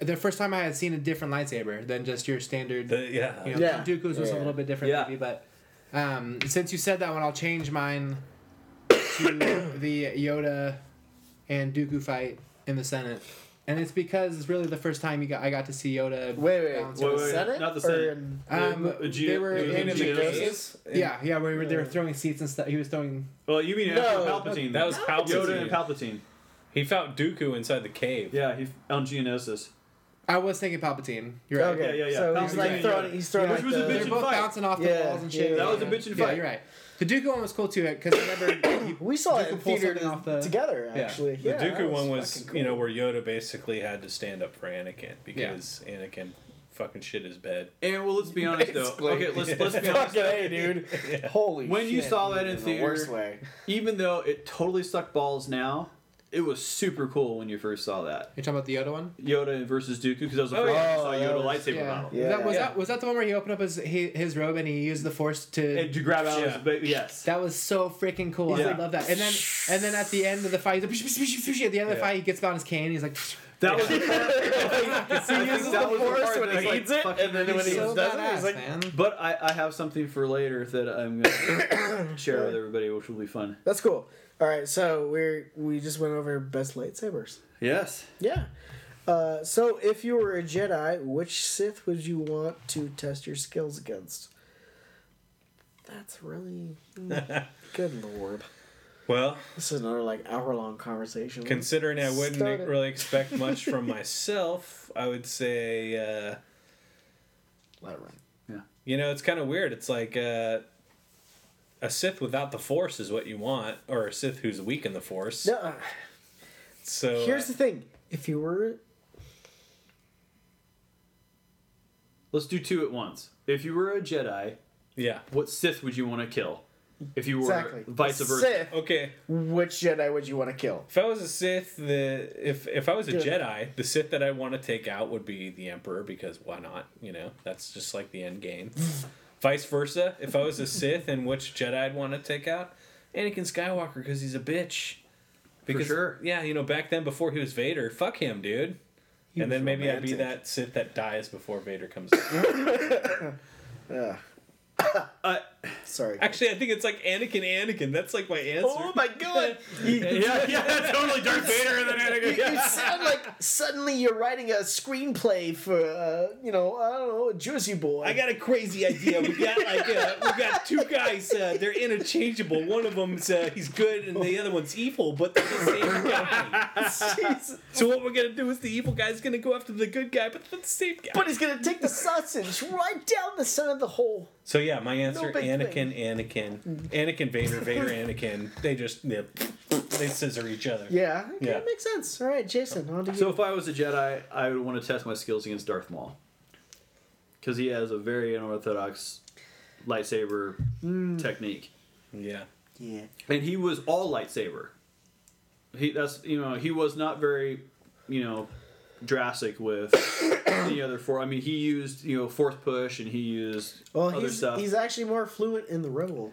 The first time I had seen a different lightsaber than just your standard. The- yeah. you know, Yeah. Dooku's was a little bit different, Yeah. maybe, but um, since you said that one, I'll change mine to the Yoda and Dooku fight in the Senate. And it's because it's really the first time you got I got to see Yoda. Wait, wait, wait, Wait, the wait, Senate? not the Or Senate. in- Um, The Ge- they were it was in in the Geonosis? Yeah, yeah, where they were throwing seats and stuff. He was throwing. Well, you mean No, after Palpatine? That was. Palpatine. Yoda and Palpatine. He found Dooku inside the cave. Yeah, he on Geonosis. I was thinking Palpatine. You're right. Okay, yeah, yeah. So he's Palpatine, like yeah. he's throwing Which like was a the- bitch They're both fight. bouncing off the Yeah, walls and yeah, shit. that was a bitch and yeah, fight. You're right. The Dooku one was cool too because I remember he- We saw it Dooku in pulled something off the- together, actually. The Yeah, that Dooku one was, fucking you know, where Yoda basically had to stand up for Anakin because Anakin fucking shit his bed. And well, let's be honest though. Okay, let's let's be honest. Fucking A, dude. Holy When you saw that dude, in the theater- worst way. Even though it totally sucked balls now, it was super cool when you first saw that you're talking about the Yoda one. Yoda versus Dooku because that was the Oh, first yeah. time I saw Oh, Yoda that was- lightsaber Yeah. battle. Yeah. that, was Yeah. that was that the one where he opened up his his, his robe and he used the Force to. And to grab out Yeah. his ba- yes. that was so freaking cool. Yeah. I love that. And then and then at the end of the fight, he's like, at the end of the Yeah. fight, he gets on his cane. He's like, That was the part. He uses the was force when he was, needs like, it, and then when he so doesn't, badass, he's like, man. But I, I have something for later that I'm gonna share with everybody, which will be fun. That's cool. All right, so we're we just went over best lightsabers. Yes. Yeah. Uh, so if you were a Jedi, which Sith would you want to test your skills against? That's really good lord. Well, This is another like hour long conversation. considering I wouldn't Start it. really expect much from myself, I would say, uh, Let it run. Yeah. You know, it's kind of weird. It's like uh, a Sith without the Force is what you want, or a Sith who's weak in the Force. No, uh, So here's the thing: if you were Let's do two at once. If you were a Jedi, yeah. what Sith would you want to kill? If you were exactly vice versa. Sith, Okay, which Jedi would you want to kill? if I was a Sith, the if if I was a Good. Jedi, the Sith that I want to take out would be the Emperor because why not? You know, that's just like the end game. Vice versa, if I was a Sith and which Jedi I'd want to take out, Anakin Skywalker because he's a bitch. Because sure. yeah, you know, back then before he was Vader, fuck him, dude. He and then maybe I'd be that Sith that dies before Vader comes. Yeah. Uh, Sorry. Actually, I think it's like Anakin, Anakin. That's like my answer. oh my god! yeah, yeah, totally Darth Vader and then Anakin. You Yeah. sound like suddenly you're writing a screenplay for, uh, you know, I don't know, a Jersey boy. I got a crazy idea. We got like uh, we got two guys. Uh, they're interchangeable. One of them's uh, he's good, and the other one's evil, but they're the same guy. So what we're gonna do is the evil guy's gonna go after the good guy, but the same guy. But he's gonna take the sausage right down the center of the hole. so yeah, my answer: No big Anakin, Anakin, mm. Anakin, Vader, Vader, Anakin. They just they, they scissor each other. Yeah, okay, Yeah. that makes sense. All right, Jason, on to you. So if I was a Jedi, I would want to test my skills against Darth Maul. Because he has a very unorthodox lightsaber hmm. technique. Yeah. yeah. And he was all lightsaber. He that's you know, he was not very, you know, drastic with the other four. I mean, he used, you know, Force push and he used Well, other he's stuff. he's actually more fluent in the Rebel.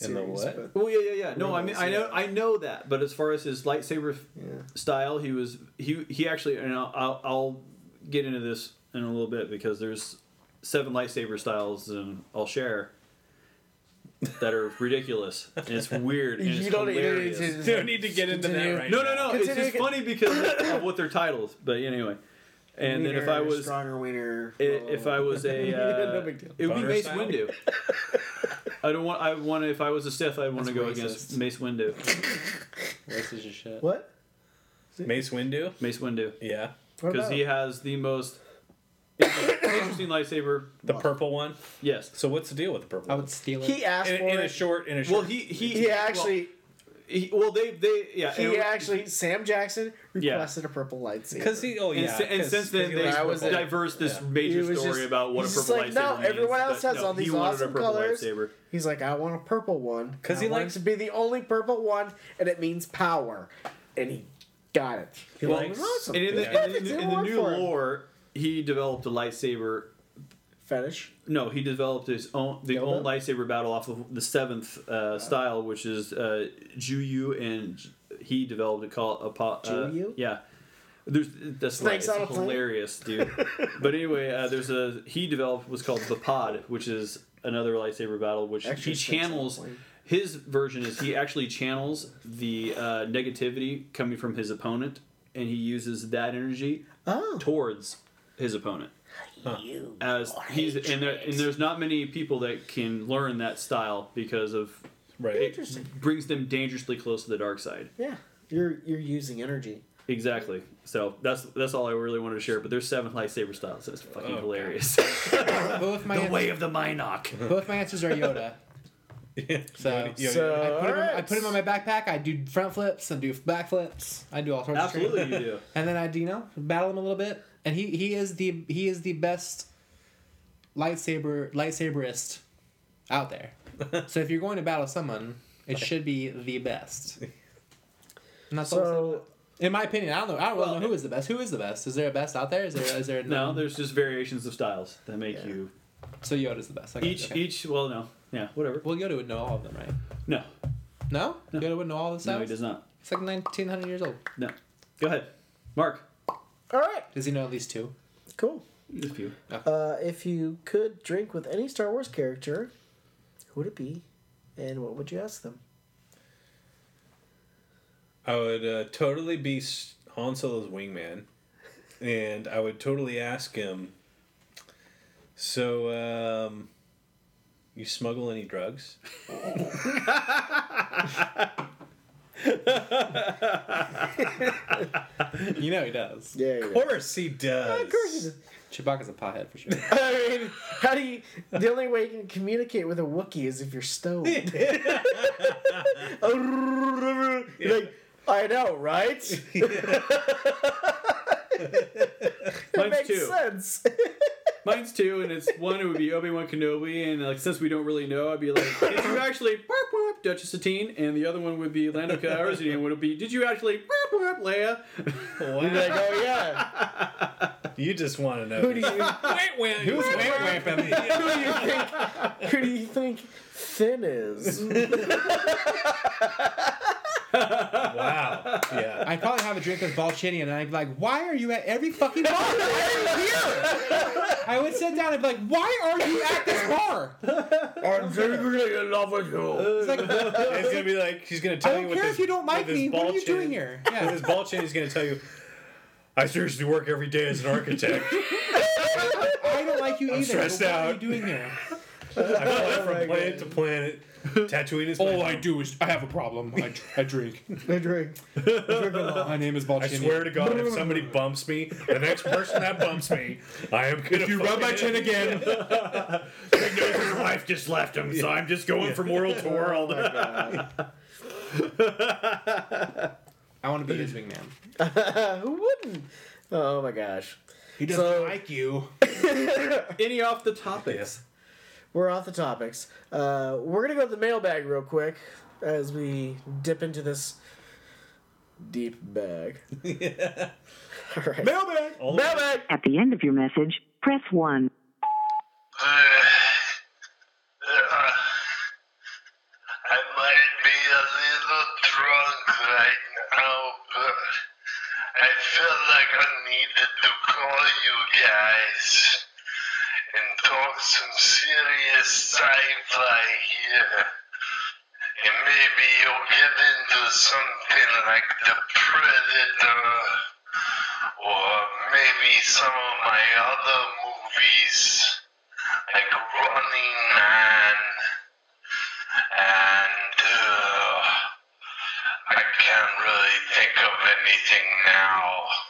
In the series, what? but- Well, yeah, yeah, yeah. No, I mean, Rebels, I know. I know that. But as far as his lightsaber Yeah. style, he was he he actually, and I'll, I'll I'll get into this in a little bit because there's seven lightsaber styles, and I'll share that are ridiculous. And it's weird. And it's You don't need hilarious. to- Don't need to get into that right No, now. no, no. It's just funny because of what their titles. But anyway, and then if I was stronger wiener, i- blah, blah, if. I was a uh, No big deal. it would be Mace style? Windu. I don't want. I want. If I was a Sith, I'd want to go racist. against Mace Windu. This is your shit. what? Mace Windu. Mace Windu. Yeah. Because he has the most interesting lightsaber. The purple one. Yes. So what's the deal with the purple? I would steal it. he asked in, for in a short in a Well, short. he he He actually, Well, he, well they they yeah. he and- actually, Sam Jackson Yeah. requested a purple lightsaber. because he oh And, yeah si- and 'cause- since 'cause then he they likes I was purple. diverse this He major was story just- about what a he's purple just like, lightsaber no, means. everyone else but has no, all these wanted awesome a purple colors. lightsaber. He's like, I want a purple one 'Cause I he want likes- to be the only purple one, and it means power, and he got it. He Well, likes awesome. And in the, Yeah. in the, in the, Perfect, it new worked for him. lore, he developed a lightsaber. fetish. No, he developed his own the Yoda? own lightsaber battle off of the seventh uh, style, which is uh, Juyo, and he developed it called a po- uh, Juyo? Yeah, there's that's. Snakes It's hilarious, dude. but anyway, uh, there's a he developed what's called the Vaapad, which is another lightsaber battle, which Extra he a channels. His version is he actually channels the uh, negativity coming from his opponent, and he uses that energy Oh, towards his opponent. you. As he's and, there, and there's not many people that can learn that style because of right. Interesting. it brings them dangerously close to the dark side. Yeah. You're you're using energy. Exactly. So that's that's all I really wanted to share. But there's seven lightsaber styles. That's oh, fucking Oh, hilarious. Both my the way of the Mynock. both my answers are Yoda. So, Yoda- So- I, put him in, I put him on my backpack. I do front flips and do back flips. I do all sorts of Absolutely, training. you do. And then I, do, you know, battle him a little bit. And he he is the he is the best lightsaber lightsaberist out there. so if you're going to battle someone, it should be the best. And that's all I'm saying. So In my opinion, I don't know. I don't really Well, know who is the best. Who is the best? Is there a best out there? Is there is there No, there's just variations of styles that make Yeah. you so Yoda's the best. Okay, each okay. each. Well, no, yeah, whatever. Well, Yoda would know all of them, right? No, No, No. Yoda would know all the styles. no, he does not. It's like nineteen hundred years old. No, go ahead, Mark. All right, Does he know at least two? cool. A few. Uh, if you could drink with any Star Wars character, who would it be, and what would you ask them? I would uh, totally be S- Han Solo's wingman, and I would totally ask him. So, um, you smuggle any drugs? You know he does. Yeah, Of course he does. Of course he does. Chewbacca's a pothead for sure. I mean, how do you? The only way you can communicate with a Wookiee is if you're stoned. You're like, I know, right? It makes two. sense. Mine's two, and it's one. It would be Obi Wan Kenobi, and like since we don't really know, I'd be like, did you actually burp, burp, Duchess Satine? And the other one would be Lando Calrissian, and would it be, did you actually burp, burp, Leia? You're like, oh yeah. You just want to know. Who do you? Who's wamp wamping? Who do you think? Who do you think Finn is? Wow. Yeah. I'd probably have a drink with Balchinian, and I'd be like, "Why are you at every fucking bar? Why are you here?" I would sit down and be like, "Why are you at this bar?" I'm secretly in love with you. It's like, It's gonna be like he's gonna I tell don't with care his, if you don't like with his me. What ball are you chin- doing here? With Yeah. his ball chin, he's gonna tell you. I seriously work every day as an architect. I don't like you I'm either. stressed but what are out. you doing here? I fly oh from planet to planet. Tattooing is All I do is I have a problem. I, I drink. I drink. My name is Balchinian. I swear to God, if somebody bumps me, the next person that bumps me, I am gonna. If you rub my chin again, He knows his wife just left him, so I'm just going from world to oh world. I want to be his wingman. Who wouldn't? Oh my gosh. He doesn't So- like you. Any off the topics? We're off the topics. Uh, we're gonna go to the mailbag real quick as we dip into this deep bag. All right. mailbag. All the way. Mailbag. At the end of your message, press 1. I might be a little drunk right now, but I felt like I needed to call you guys and talk some serious sci-fi here. And maybe you'll get into something like The Predator or maybe some of my other movies like Running Man and uh, I can't really think of anything now.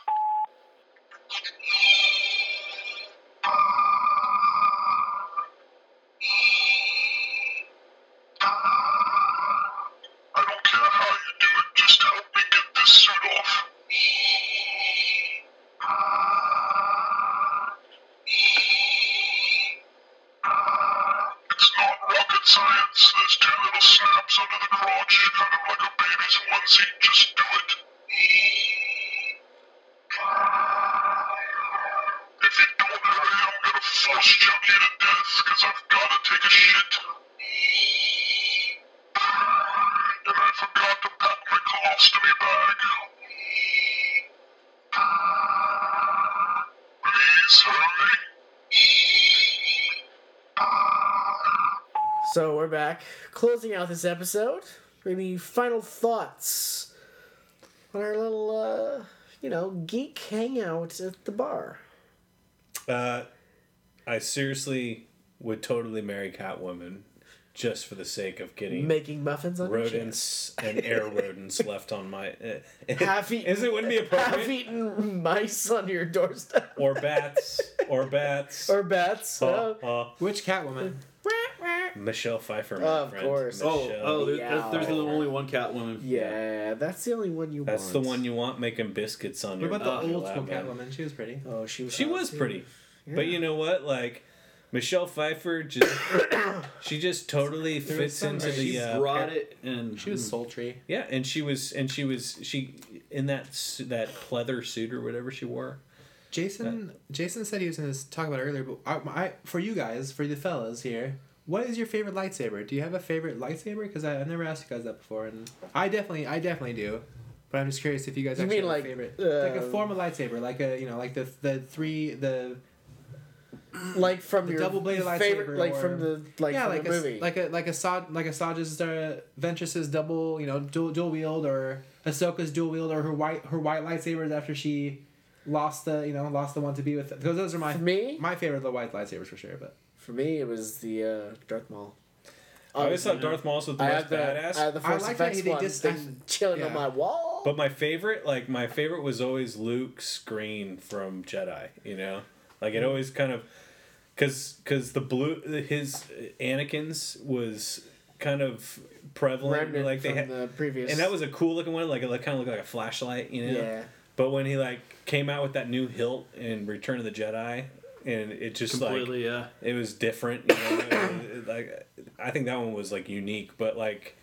Closing out this episode. Any final thoughts on our little, uh, you know, geek hangout at the bar? Uh, I seriously would totally marry Catwoman. just for the sake of getting Making muffins on rodents and air rodents left on my. Uh, Half eaten. Is it wouldn't be appropriate? Half eaten mice on your doorstep. or bats, or bats, Or bats. Uh, uh, Which Catwoman? Michelle Pfeiffer, my Of friend. course. Oh, Michelle. oh, there, Yeah. there's the only one Catwoman. yeah, that's the only one you want. That's want. the one you want making biscuits on What your. about the old school. Catwoman? She was pretty. Oh, she was. She was too. pretty, but you know what? Like Michelle Pfeiffer just she just totally There was fits some- into she the uh, Brought it and She was sultry. yeah, and she was and she was she in that that pleather suit or whatever she wore. Jason Jason said he was going to talk about it earlier, but I, I, for you guys, for the fellas here, what is your favorite lightsaber? Do you have a favorite lightsaber? Because I've never asked you guys that before, and I definitely, I definitely do. But I'm just curious if you guys You actually mean have like, a favorite, uh, like a form of lightsaber, like a you know, like the the three the like from the your double-bladed favorite, lightsaber like or- from the like yeah, like the a movie. like a like a Sod like a Saja's uh, Ventress's double you know dual dual wield or Ahsoka's dual wield or her white her white lightsabers after she lost the you know lost the one to be with because those are my For me? my favorite the white lightsabers for sure but For me, it was the uh, Darth Maul. I always Obviously, thought Darth Maul was the I most have the, badass. I have the I Force like that Effects they one just- thing chilling on yeah. my wall. But my favorite, like my favorite, was always Luke's green from Jedi. You know, like it always kind of, cause cause the blue his Anakin's was kind of prevalent. Remnant like they from had, the previous, and that was a cool looking one. Like it kind of looked like a flashlight. You know. yeah. But when he like came out with that new hilt in Return of the Jedi, and it just like yeah. it was different. You know, it- it- like I think that one was like unique, but like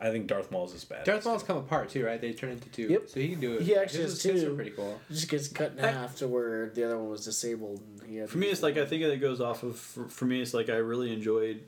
I think Darth Maul's is bad. Darth Maul's come apart too right they turn into two Yep. so he can do it He actually his, has his are two. pretty cool just gets cut in I- half to where the other one was disabled. And he had For me, it's like I think it goes off of. For, for me, it's like I really enjoyed.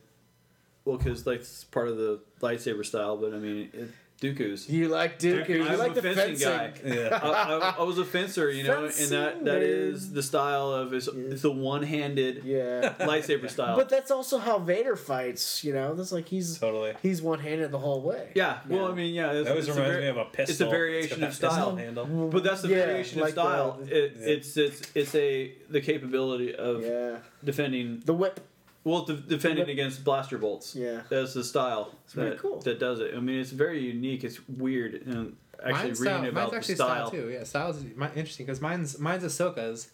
Well, because like it's part of the lightsaber style, but I mean, it, Dooku's. you like Dooku. You I'm like a the fencing fencing. guy. Yeah. I, I, I was a fencer, you know, and Fencing, that that is dude. the style of it's, it's the one-handed Yeah. lightsaber style. But that's also how Vader fights. You know, that's like he's Totally. he's one handed the whole way. yeah, well, I mean, yeah, it's, That always it's a reminds me of a pistol. It's a variation got of style. handle. But that's the Yeah, variation like of style. the- it, it's it's it's a the capability of Yeah. defending. The whip. Well, de- defending Whip. against blaster bolts. Yeah. That's the style pretty that, cool. that does it. I mean, it's very unique. It's weird. And actually mine's reading style, about mine's the actually style. style too yeah style's mi- interesting because mine's mine's Ahsoka's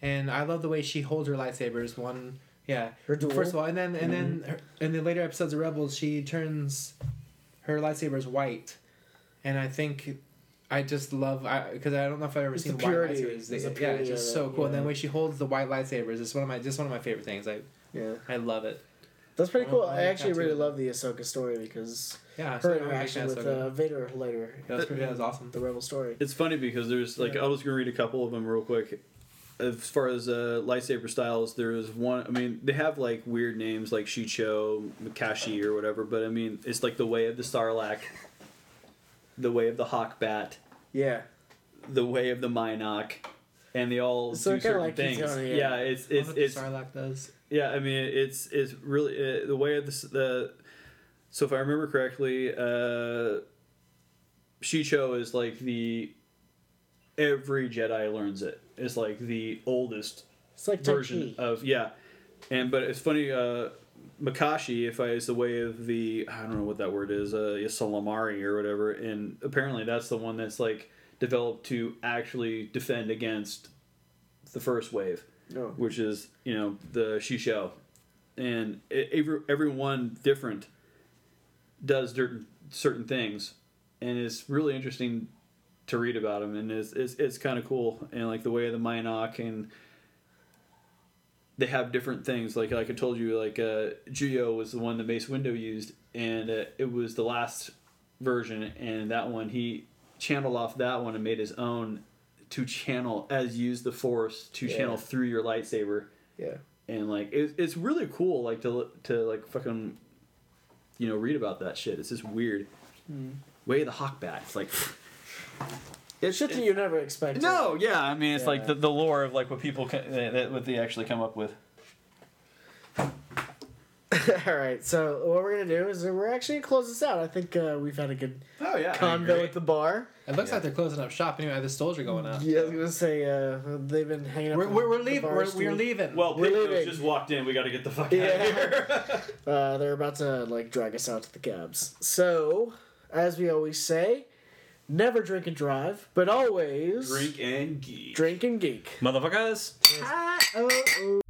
and I love the way she holds her lightsabers one yeah Her dual. First of all, and then and then mm-hmm. her, in the later episodes of Rebels, she turns her lightsabers white, and I think I just love because I, don't know if I've ever It's seen the white purity. lightsabers. It's yeah, it's just so it, cool. And then yeah. the way she holds the white lightsabers it's one of my just one of my favorite things. I Yeah. I love it. That's pretty cool. I I actually really love the Ahsoka story because Yeah, her so I'm a big interaction with uh, Vader later. That was, pretty, that was awesome. The Rebel story. It's funny because there's like Yeah. I was gonna read a couple of them real quick. As far as uh, lightsaber styles, there is one. I mean, they have like weird names like Shii-Cho, Makashi, or whatever. But I mean, it's like the way of the Sarlacc, the way of the Hawk Bat, Yeah. the way of the Mynock, and they all So do kinda certain like things. Kitana, yeah. yeah. it's I it's love what it's Sarlacc does. Yeah. I mean, it's it's really uh, the way of the the. So if I remember correctly, uh, Shii-Cho is like the every Jedi learns it. It's like the oldest It's like version of yeah, and but it's funny. Uh, Makashi, if I is the way of the I don't know what that word is, uh, Ysalamiri or whatever, and apparently that's the one that's like developed to actually defend against the first wave, No. which is you know the Shii-Cho, and every everyone different does certain certain things, and it's really interesting to read about them, and it's it's, it's kind of cool, and like the way of the Mynock and they have different things. Like like I told you, like uh, Juyo was the one that Mace Windu used, and uh, it was the last version, and that one he channeled off that one and made his own to channel as use the Force to Yeah. channel through your lightsaber, Yeah. and like it, it's really cool, like to to like fucking you know read about that shit. It's just weird. Hmm. Way of the Hawk Bat. It's like. It's shit that you never expect. No, yeah, I mean it's like the, the lore of like what people ca- that, that what they actually come up with. All right, so what we're gonna do is we're actually gonna close this out. I think uh, we've had a good Oh yeah. convo at the bar. It looks like they're closing up shop anyway. The stores are going up. Yeah, I was gonna say uh, they've been hanging up. We're, in we're, we're leaving. We're, we're leaving. Well, We're leaving. just walked in. We got to get the fuck out of here. Uh, they're about to like drag us out to the cabs. So, as we always say, never drink and drive, but always Drink and geek. drink and geek. Motherfuckers. Ah, oh, oh.